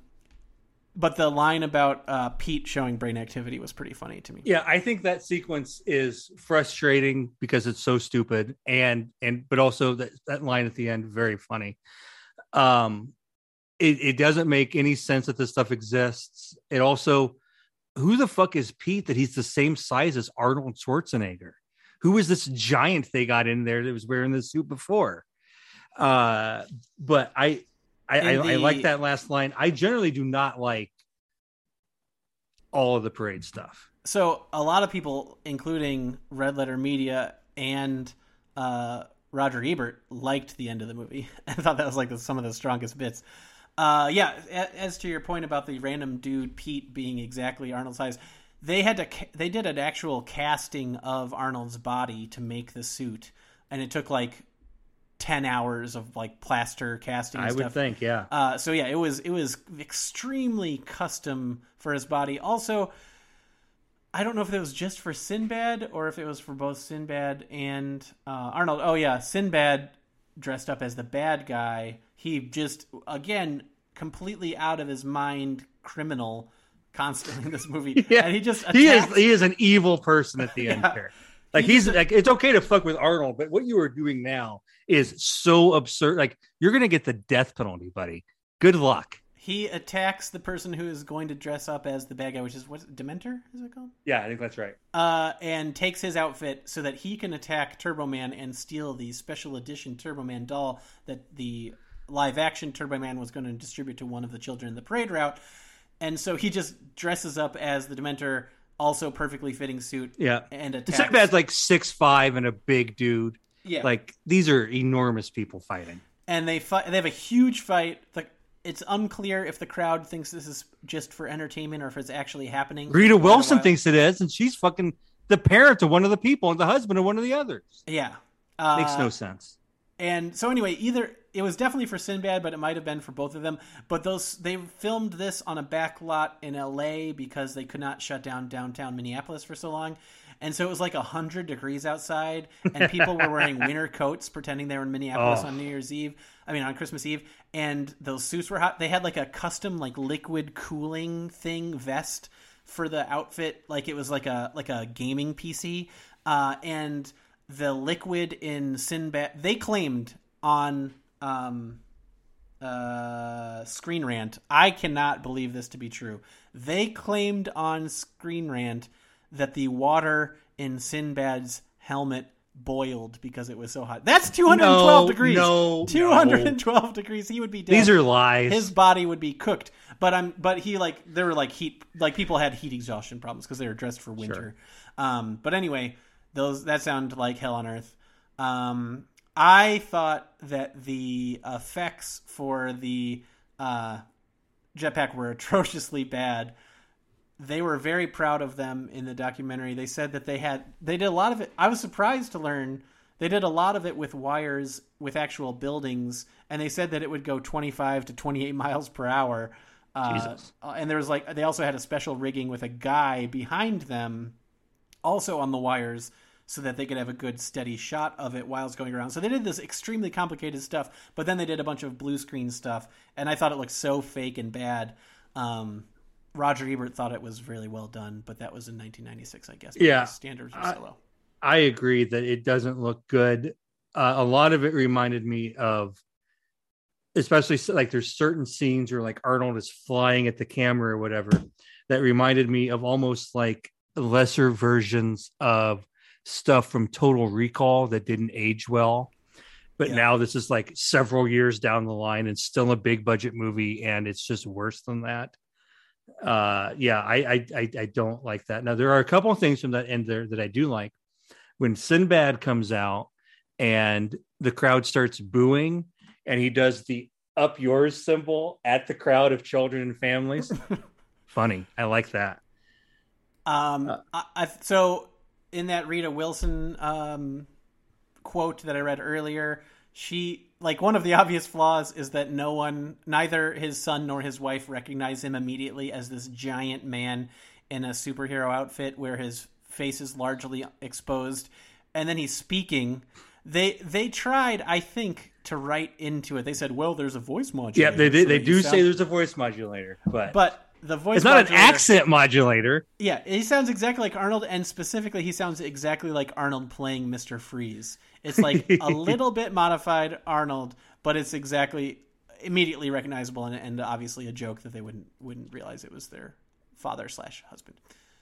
but the line about uh, Pete showing brain activity was pretty funny to me. Yeah, I think that sequence is frustrating because it's so stupid, and and but also that that line at the end very funny. Um, it it doesn't make any sense that this stuff exists. It also, who the fuck is Pete that he's the same size as Arnold Schwarzenegger? Who is this giant they got in there that was wearing the suit before? Uh, but I. I, I, In I like that last line. I generally do not like all of the parade stuff. So a lot of people, including Red Letter Media and uh, Roger Ebert, liked the end of the movie. I thought that was like the, some of the strongest bits. Uh, yeah, a- as to your point about the random dude Pete being exactly Arnold's size, they had to ca- they did an actual casting of Arnold's body to make the suit, and it took like ten hours of like plaster casting. And I would think, yeah. Uh, so yeah, it was it was extremely custom for his body. Also, I don't know if it was just for Sinbad or if it was for both Sinbad and uh, Arnold. Oh yeah, Sinbad dressed up as the bad guy. He just again completely out of his mind criminal constantly in this movie. Yeah. and he just he is he is an evil person at the end Yeah. here. Like He he's like it's okay to fuck with Arnold, but what you are doing now is so absurd. Like you're gonna get the death penalty, buddy. Good luck. he attacks the person who is going to dress up as the bad guy, which is what Dementor is it called? Yeah, I think that's right. Uh, and takes his outfit so that he can attack Turbo Man and steal the special edition Turbo Man doll that the live action Turbo Man was going to distribute to one of the children in the parade route. And so he just dresses up as the Dementor, also perfectly fitting suit. Yeah. and attacks. Sinbad's like six five and a big dude. yeah, Like these are enormous people fighting. and they fight. They have a huge fight. The, it's unclear if the crowd thinks this is just for entertainment or if it's actually happening. Rita a Wilson thinks it is, and she's fucking the parent of one of the people and the husband of one of the others. Yeah, uh, Makes no sense. And so anyway, either it was definitely for Sinbad, but it might have been for both of them. But those they filmed this on a back lot in L.A. because they could not shut down downtown Minneapolis for so long, and so it was like hundred degrees outside, and people were wearing winter coats pretending they were in Minneapolis Oh. on New Year's Eve. I mean on Christmas Eve, and those suits were hot. They had like a custom like liquid cooling thing vest for the outfit, like it was like a like a gaming PC, uh, and the liquid in Sinbad. They claimed on um, uh, Screen Rant. I cannot believe this to be true. They claimed on Screen Rant that the water in Sinbad's helmet boiled because it was so hot. That's 212 No, degrees. no, 212 degrees. He would be dead. These are lies. his body would be cooked. But I'm but he like there were like heat like people had heat exhaustion problems because they were dressed for winter. Um, but anyway, those that sound like hell on earth. Um, I thought that the effects for the uh, jetpack were atrociously bad. They were very proud of them in the documentary. They said that they had they did a lot of it. I was surprised to learn they did a lot of it with wires with actual buildings, and they said that it would go 25 to 28 miles per hour. Uh, Jesus. uh, and there was like they also had a special rigging with a guy behind them, also on the wires, so that they could have a good steady shot of it while it's going around. So they did this extremely complicated stuff, but then they did a bunch of blue screen stuff, and I thought it looked so fake and bad. Um, Roger Ebert thought it was really well done, but that was in 1996, I guess. Yeah. standards were I- so low. I agree that it doesn't look good. Uh, a lot of it reminded me of, especially like there's certain scenes where like Arnold is flying at the camera or whatever, that reminded me of almost like lesser versions of stuff from Total Recall that didn't age well. But Yeah. now this is like several years down the line and still a big budget movie, and it's just worse than that. Uh, yeah, I, I I I don't like that. Now there are a couple of things from that end there that I do like when Sinbad comes out and the crowd starts booing and he does the up yours symbol at the crowd of children and families. Funny. I like that. Um, Uh, I, I, so in that Rita Wilson um, quote that I read earlier, she like one of the obvious flaws is that no one, neither his son nor his wife, recognize him immediately as this giant man in a superhero outfit where his face is largely exposed, and then he's speaking. They they tried, I think, to write into it. They said, "Well, there's a voice modulator." Yeah, they they, so they do you say there's a voice modulator, but, but the voice it's not an accent modulator. yeah, he sounds exactly like Arnold, and specifically, he sounds exactly like Arnold playing Mister Freeze. It's like a little bit modified Arnold, but it's exactly immediately recognizable, and, and obviously a joke that they wouldn't wouldn't realize it was their father slash husband.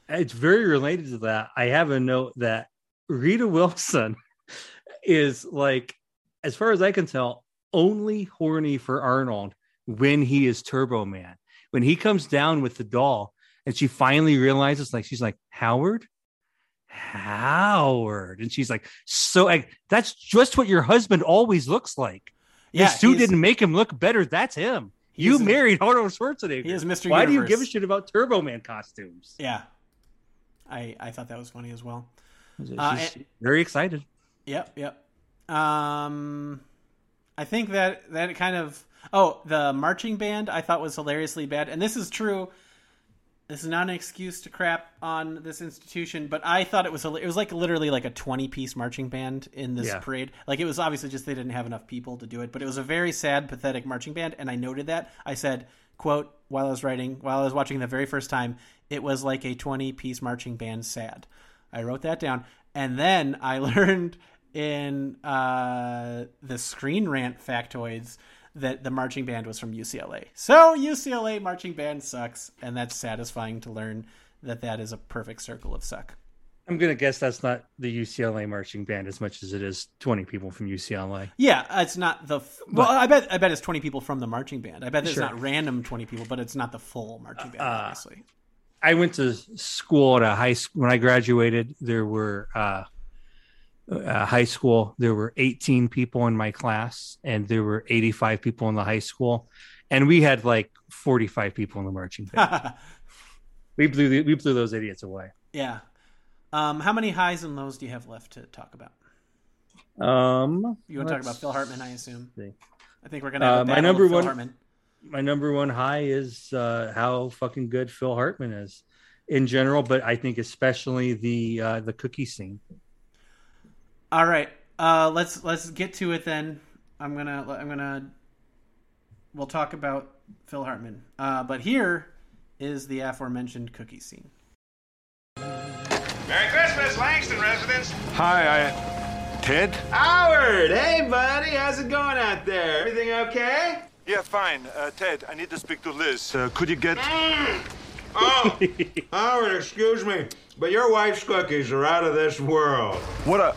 It's very related to that. I have a note that Rita Wilson is like, as far as I can tell, only horny for Arnold when he is Turbo Man. When he comes down with the doll and she finally realizes, like, she's like, Howard? Howard. And she's like, so like, that's just what your husband always looks like. Yeah, he's- didn't make him look better. That's him. You married Arnold Schwarzenegger. He is Mr. Why do you give a shit about Turbo Man costumes? Yeah, I I thought that was funny as well. She's Uh, and- very excited. Yep, yep. Um, I think that that kind of oh the marching band I thought was hilariously bad, and this is true. This is not an excuse to crap on this institution, but I thought it was it was like literally like a twenty piece marching band in this Yeah. parade. Like it was obviously just they didn't have enough people to do it, but it was a very sad, pathetic marching band, and I noted that. I said, "quote while I was writing, while I was watching the very first time, it was like a twenty piece marching band. Sad." I wrote that down, and then I learned in uh, the Screen Rant factoids that the marching band was from UCLA. So UCLA marching band sucks, and that's satisfying to learn that that is a perfect circle of suck. I'm gonna guess that's not the UCLA marching band as much as it is 20 people from UCLA. Yeah, it's not the f- well. I bet I bet it's twenty people from the marching band. I bet it's Sure. not random twenty people, but it's not the full marching band. Uh, obviously, I went to school at a high school when I graduated. There were uh, uh, high school. There were 18 people in my class, and there were 85 people in the high school, and we had like 45 people in the marching band. we blew the, we blew those idiots away. yeah. Um, how many highs and lows do you have left to talk about? Um, You want to talk about Phil Hartman, I assume. see. I think we're gonna have Uh, my number one- Hartman. my number one high is uh, how fucking good Phil Hartman is in general, but I think especially the uh, the cookie scene. All right, uh, let's let's get to it then. I'm gonna I'm gonna we'll talk about Phil Hartman, uh, but here is the aforementioned cookie scene. Merry Christmas, Langston residence. Hi, I. Ted? Howard, hey buddy, how's it going out there? Everything okay? Yeah, fine. Uh, Ted, I need to speak to Liz. Uh, could you get. Oh, Howard, excuse me, but your wife's cookies are out of this world. What a.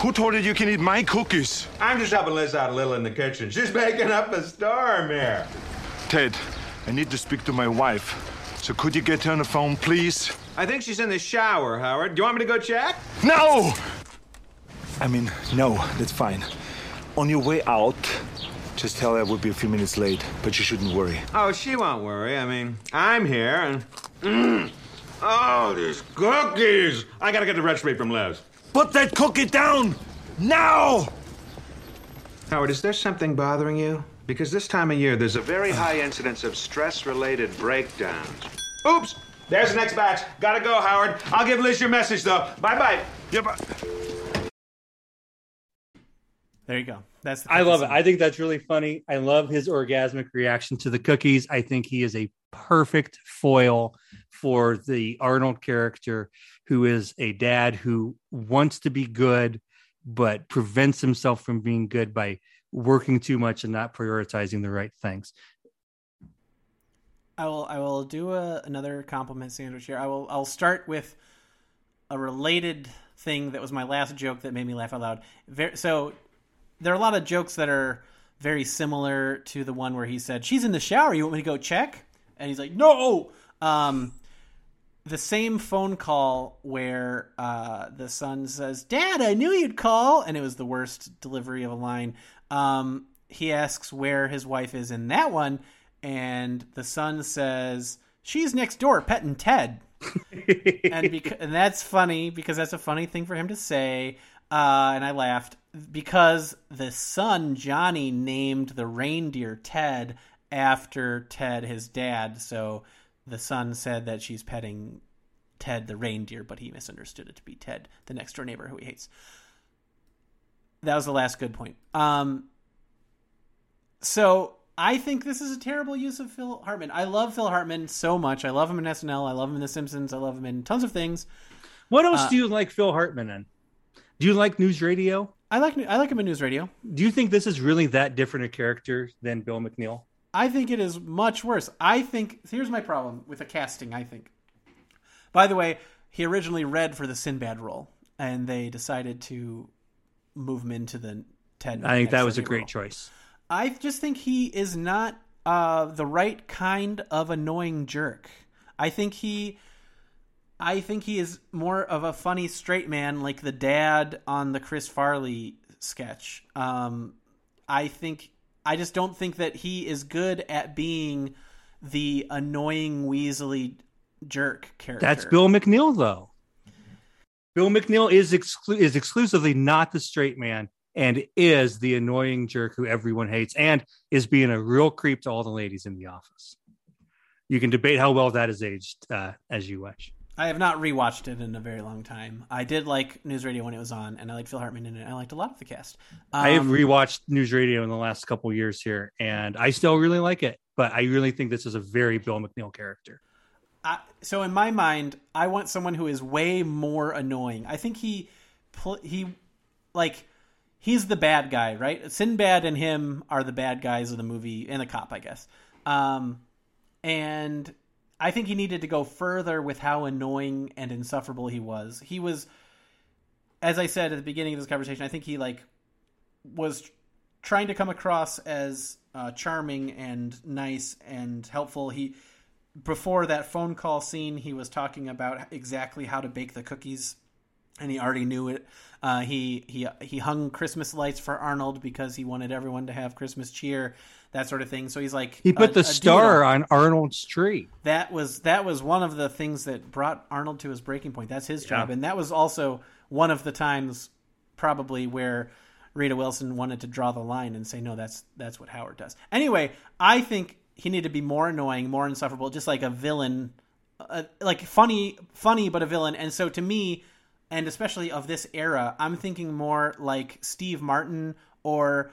Who told you you can eat my cookies? I'm just helping Liz out a little in the kitchen. She's making up a storm here. Ted, I need to speak to my wife. So could you get her on the phone, please? I think she's in the shower, Howard. Do you want me to go check? No! I mean, no, that's fine. On your way out, just tell her I will be a few minutes late, but you shouldn't worry. Oh, she won't worry. I mean, I'm here and. Mm. Oh, these cookies! I gotta get the recipe from Liz. Put that cookie down! Now! Howard, is there something bothering you? Because this time of year, there's a very high incidence of stress related breakdowns. Oops! There's the next batch. Gotta go, Howard. I'll give Liz your message, though. Bye bye. Yeah, but. There you go. That's the I cookie love it. I think that's really funny. I love his orgasmic reaction to the cookies. I think he is a perfect foil for the Arnold character, who is a dad who wants to be good, but prevents himself from being good by working too much and not prioritizing the right things. I will I will do a, another compliment sandwich here. I will I'll start with a related thing that was my last joke that made me laugh out loud. So there are a lot of jokes that are very similar to the one where he said, "She's in the shower. You want me to go check?" And he's like, "No." Um, the same phone call where uh, the son says, "Dad, I knew you'd call," and it was the worst delivery of a line. Um, he asks where his wife is in that one, and the son says, "She's next door, petting Ted." and, beca- and that's funny because that's a funny thing for him to say. Uh, and I laughed because the son Johnny named the reindeer Ted after Ted, his dad. So the son said that she's petting Ted the reindeer, but he misunderstood it to be Ted, the next door neighbor who he hates. That was the last good point. Um, so I think this is a terrible use of Phil Hartman. I love Phil Hartman so much. I love him in SNL. I love him in The Simpsons. I love him in tons of things. What else Uh, do you like Phil Hartman in? Do you like news radio? I like I like him in news radio. Do you think this is really that different a character than Bill McNeil? I think it is much worse. I think here's my problem with the casting. I think. By the way, he originally read for the Sinbad role, and they decided to move him into the Ted. I think that was a great role. choice. I just think he is not uh, the right kind of annoying jerk. I think he, I think he is more of a funny straight man, like the dad on the Chris Farley sketch. Um, I think I just don't think that he is good at being the annoying Weasley jerk character. That's Bill McNeil, though. Bill McNeil is exclu- is exclusively not the straight man and is the annoying jerk who everyone hates and is being a real creep to all the ladies in the office. You can debate how well that is aged uh, as you wish. I have not rewatched it in a very long time. I did like News Radio when it was on, and I liked Phil Hartman in it. I liked a lot of the cast. I have Um, rewatched news radio in the last couple years here, and I still really like it. But I really think this is a very Bill McNeil character. I, so in my mind, I want someone who is way more annoying. I think he, he, like, he's the bad guy, right? Sinbad and him are the bad guys of the movie, and the cop, I guess. Um, and I think he needed to go further with how annoying and insufferable he was. He was, as I said at the beginning of this conversation, I think he like was trying to come across as uh, charming and nice and helpful. He before that phone call scene, he was talking about exactly how to bake the cookies, and he already knew it. Uh, he he he hung Christmas lights for Arnold because he wanted everyone to have Christmas cheer, that sort of thing. So he's like He put a- the a star doodle. on Arnold's tree. That was that was one of the things that brought Arnold to his breaking point. That's his job, Yeah. and that was also one of the times probably where Rita Wilson wanted to draw the line and say, "No, that's that's what Howard does." Anyway, I think he needed to be more annoying, more insufferable, just like a villain, uh, like funny, funny, but a villain. And so to me, and especially of this era, I'm thinking more like Steve Martin or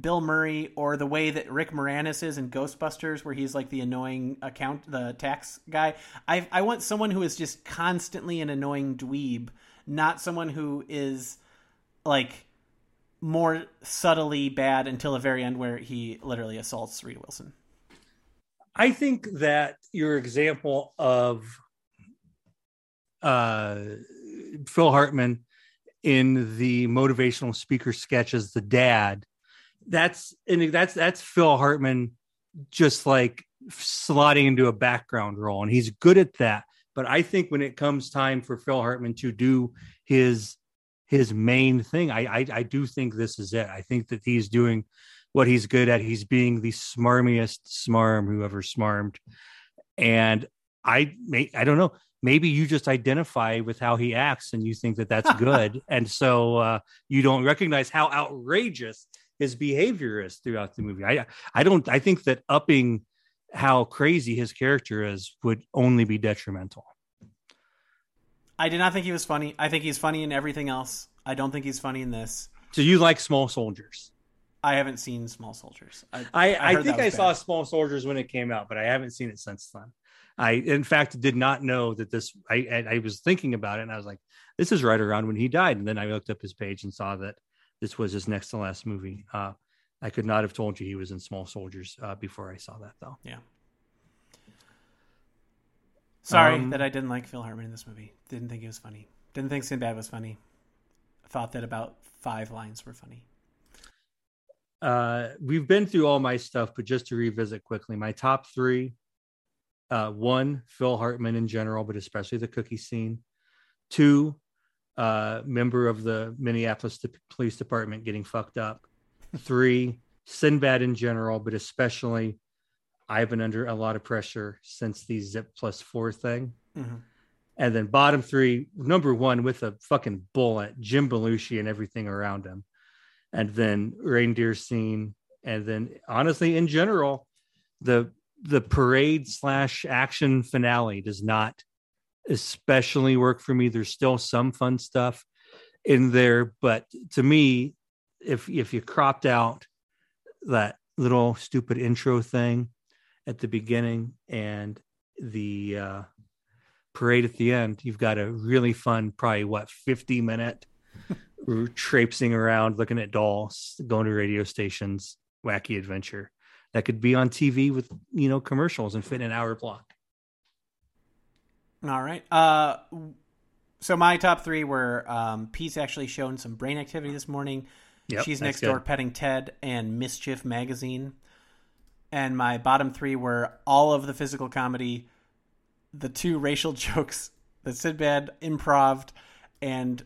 Bill Murray or the way that Rick Moranis is in Ghostbusters, where he's like the annoying account, the tax guy. I I want someone who is just constantly an annoying dweeb, not someone who is like more subtly bad until the very end, where he literally assaults Rita Wilson. I think that your example of uh, Phil Hartman in the motivational speaker sketch as the dad, that's and that's that's Phil Hartman just like slotting into a background role, and he's good at that. But I think when it comes time for Phil Hartman to do his his main thing, I I, I do think this is it. I think that he's doing what he's good at. He's being the smarmiest smarm who ever smarmed. And I may, I don't know, maybe you just identify with how he acts and you think that that's good. and so uh, you don't recognize how outrageous his behavior is throughout the movie. I, I don't, I think that upping how crazy his character is would only be detrimental. I did not think he was funny. I think he's funny in everything else. I don't think he's funny in this. So you like small soldiers. I haven't seen Small Soldiers. I, I, I, heard think I was saw. Small Soldiers when it came out, but I haven't seen it since then. I, in fact, did not know that this. I, I, I was thinking about it, and I was like, "This is right around when he died." And then I looked up his page and saw that this was his next to last movie. Uh, I could not have told you he was in Small Soldiers uh, before I saw that, though. Yeah. Sorry Um, that I didn't like Phil Hartman in this movie. Didn't think he was funny. Didn't think Sinbad was funny. Thought that about five lines were funny. Uh, we've been through all my stuff, but just to revisit quickly, my top three: uh, one, Phil Hartman in general, but especially the cookie scene. Two, uh, member of the Minneapolis Police Department getting fucked up. Three, Sinbad in general, but especially I've been under a lot of pressure since the Zip Plus Four thing. Mhm. And then bottom three, number one with a fucking bullet, Jim Belushi and everything around him. And then reindeer scene. And then honestly, in general, the the parade slash action finale does not especially work for me. There's still some fun stuff in there, but to me, if if you cropped out that little stupid intro thing at the beginning and the uh parade at the end, you've got a really fun, probably what, 50 minute traipsing around, looking at dolls, going to radio stations, wacky adventure that could be on TV with, you know, commercials and fit in an hour block. All right. Uh, so my top three were um, Pete's actually shown some brain activity this morning. Yep, She's next door good. petting Ted and Mischief magazine. And my bottom three were all of the physical comedy, the two racial jokes, the Sinbad improv, and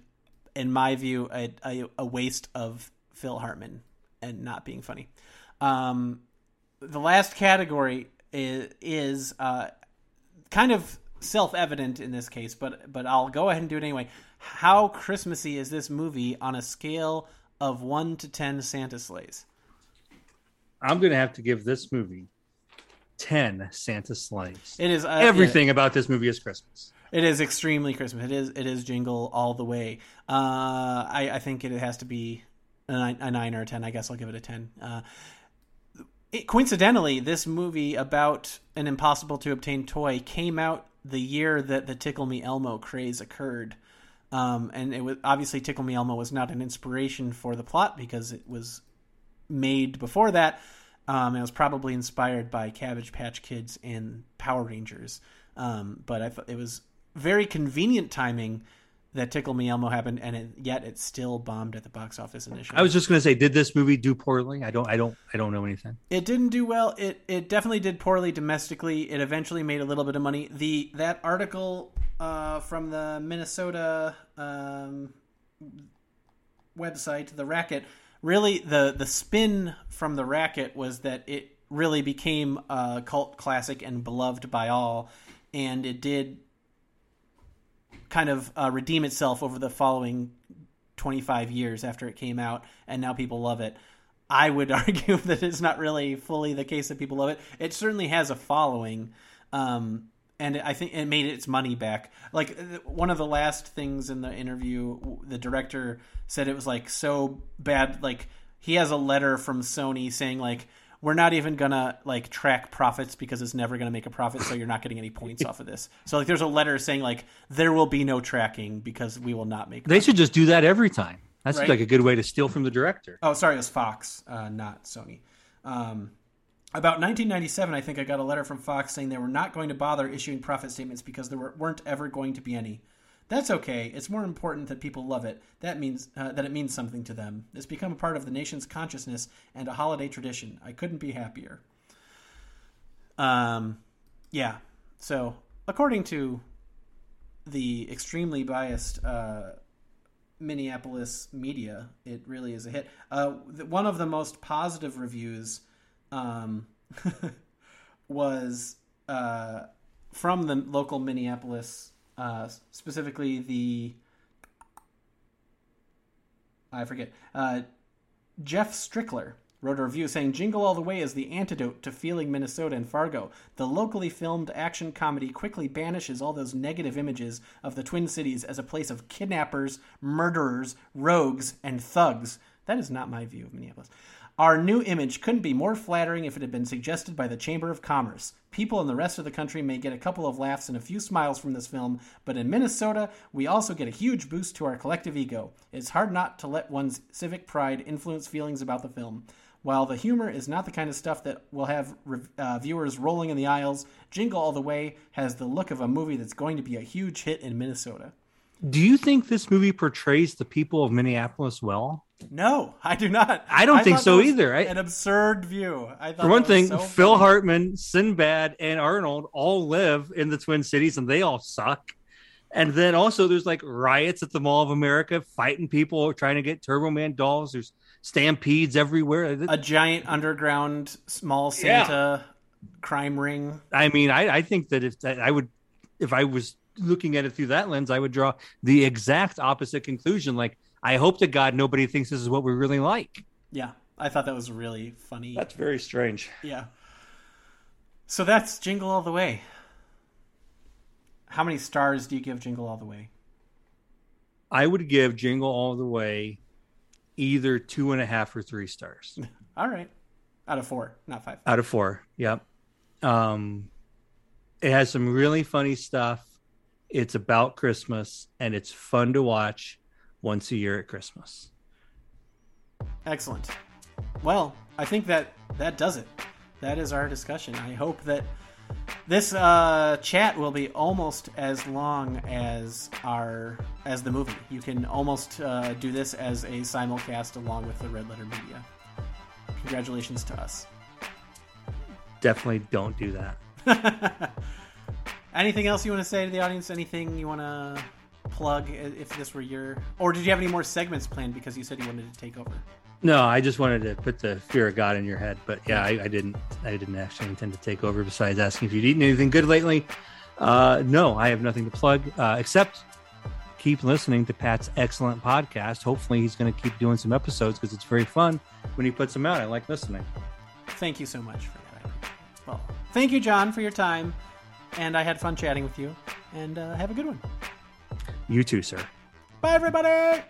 in my view, a, a, a waste of Phil Hartman and not being funny. Um, the last category is, is uh, kind of self-evident in this case, but but I'll go ahead and do it anyway. How Christmassy is this movie on a scale of one to ten Santa sleighs? I'm going to have to give this movie 10 Santa sleighs. It is uh, Everything about this movie is Christmas. It is extremely Christmas. It is it is jingle all the way. Uh, I I think it has to be a nine, a nine or a ten. I guess I'll give it a ten. Uh, it, coincidentally, this movie about an impossible to obtain toy came out the year that the Tickle Me Elmo craze occurred. Um, and it was obviously Tickle Me Elmo was not an inspiration for the plot because it was made before that. Um, it was probably inspired by Cabbage Patch Kids and Power Rangers. Um, but I thought it was very convenient timing that Tickle Me Elmo happened, and it, yet it still bombed at the box office initially. I was just going to say, did this movie do poorly? I don't, I don't, I don't know anything. It didn't do well. It it definitely did poorly domestically. It eventually made a little bit of money. The that article uh, from the Minnesota um, website, the Racket, really the the spin from the Racket was that it really became a cult classic and beloved by all, and it did kind of uh, redeem itself over the following 25 years after it came out, and now people love it. I would argue that it's not really fully the case that people love it. It certainly has a following, um, and I think it made its money back. Like one of the last things in the interview, the director said it was like so bad. Like he has a letter from Sony saying like we're not even gonna like track profits because it's never gonna make a profit, so you're not getting any points off of this. So like, there's a letter saying like there will be no tracking because we will not make. They money. should just do that every time. That's Right. like a good way to steal from the director. Oh, sorry, it was Fox, uh, not Sony. Um, about 1997, I think I got a letter from Fox saying they were not going to bother issuing profit statements because there were, weren't ever going to be any. That's okay. It's more important that people love it. That means uh, that it means something to them. It's become a part of the nation's consciousness and a holiday tradition. I couldn't be happier. Um, yeah. So, according to the extremely biased uh, Minneapolis media, it really is a hit. Uh, one of the most positive reviews um, was uh, from the local Minneapolis, uh, specifically the I forget. Uh, Jeff Strickler wrote a review saying Jingle All the Way is the antidote to feeling Minnesota and Fargo. The locally filmed action comedy quickly banishes all those negative images of the Twin Cities as a place of kidnappers, murderers, rogues, and thugs. That is not my view of Minneapolis. Our new image couldn't be more flattering if it had been suggested by the Chamber of Commerce. People in the rest of the country may get a couple of laughs and a few smiles from this film, but in Minnesota, we also get a huge boost to our collective ego. It's hard not to let one's civic pride influence feelings about the film. While the humor is not the kind of stuff that will have uh, viewers rolling in the aisles, Jingle All the Way has the look of a movie that's going to be a huge hit in Minnesota. Do you think this movie portrays the people of Minneapolis well? No, I do not. I don't think so either. I- an absurd view. I For one thing, so Phil funny. Hartman, Sinbad, and Arnold all live in the Twin Cities, and they all suck. And then also, there's like riots at the Mall of America, fighting people trying to get Turbo Man dolls. There's stampedes everywhere. a giant underground small Yeah. Santa crime ring. I mean, I, I think that if that I would, if I was looking at it through that lens, I would draw the exact opposite conclusion. Like, I hope to God nobody thinks this is what we really like. Yeah, I thought that was really funny. That's very strange. yeah. So that's Jingle All the Way. How many stars do you give Jingle All the Way? I would give Jingle All the Way either two and a half or three stars. All right, out of four, not five. out of four. Yep. Um, it has some really funny stuff. It's about Christmas and it's fun to watch once a year at Christmas. Excellent. Well, I think that that does it. That is our discussion. I hope that this uh, chat will be almost as long as our as the movie. You can almost uh, do this as a simulcast along with the Red Letter Media. Congratulations to us. Definitely don't do that. Anything else you want to say to the audience? Anything you want to plug if this were your or did you have any more segments planned because you said you wanted to take over? No, I just wanted to put the fear of God in your head, but yeah, I, I didn't. I didn't actually intend to take over. Besides asking if you'd eaten anything good lately, uh, no, I have nothing to plug uh, except keep listening to Pat's excellent podcast. Hopefully, he's going to keep doing some episodes because it's very fun when he puts them out. I like listening. Thank you so much for that. I appreciate it. Well, thank you, John, for your time, and I had fun chatting with you. And uh, have a good one. You too, sir. Bye, everybody.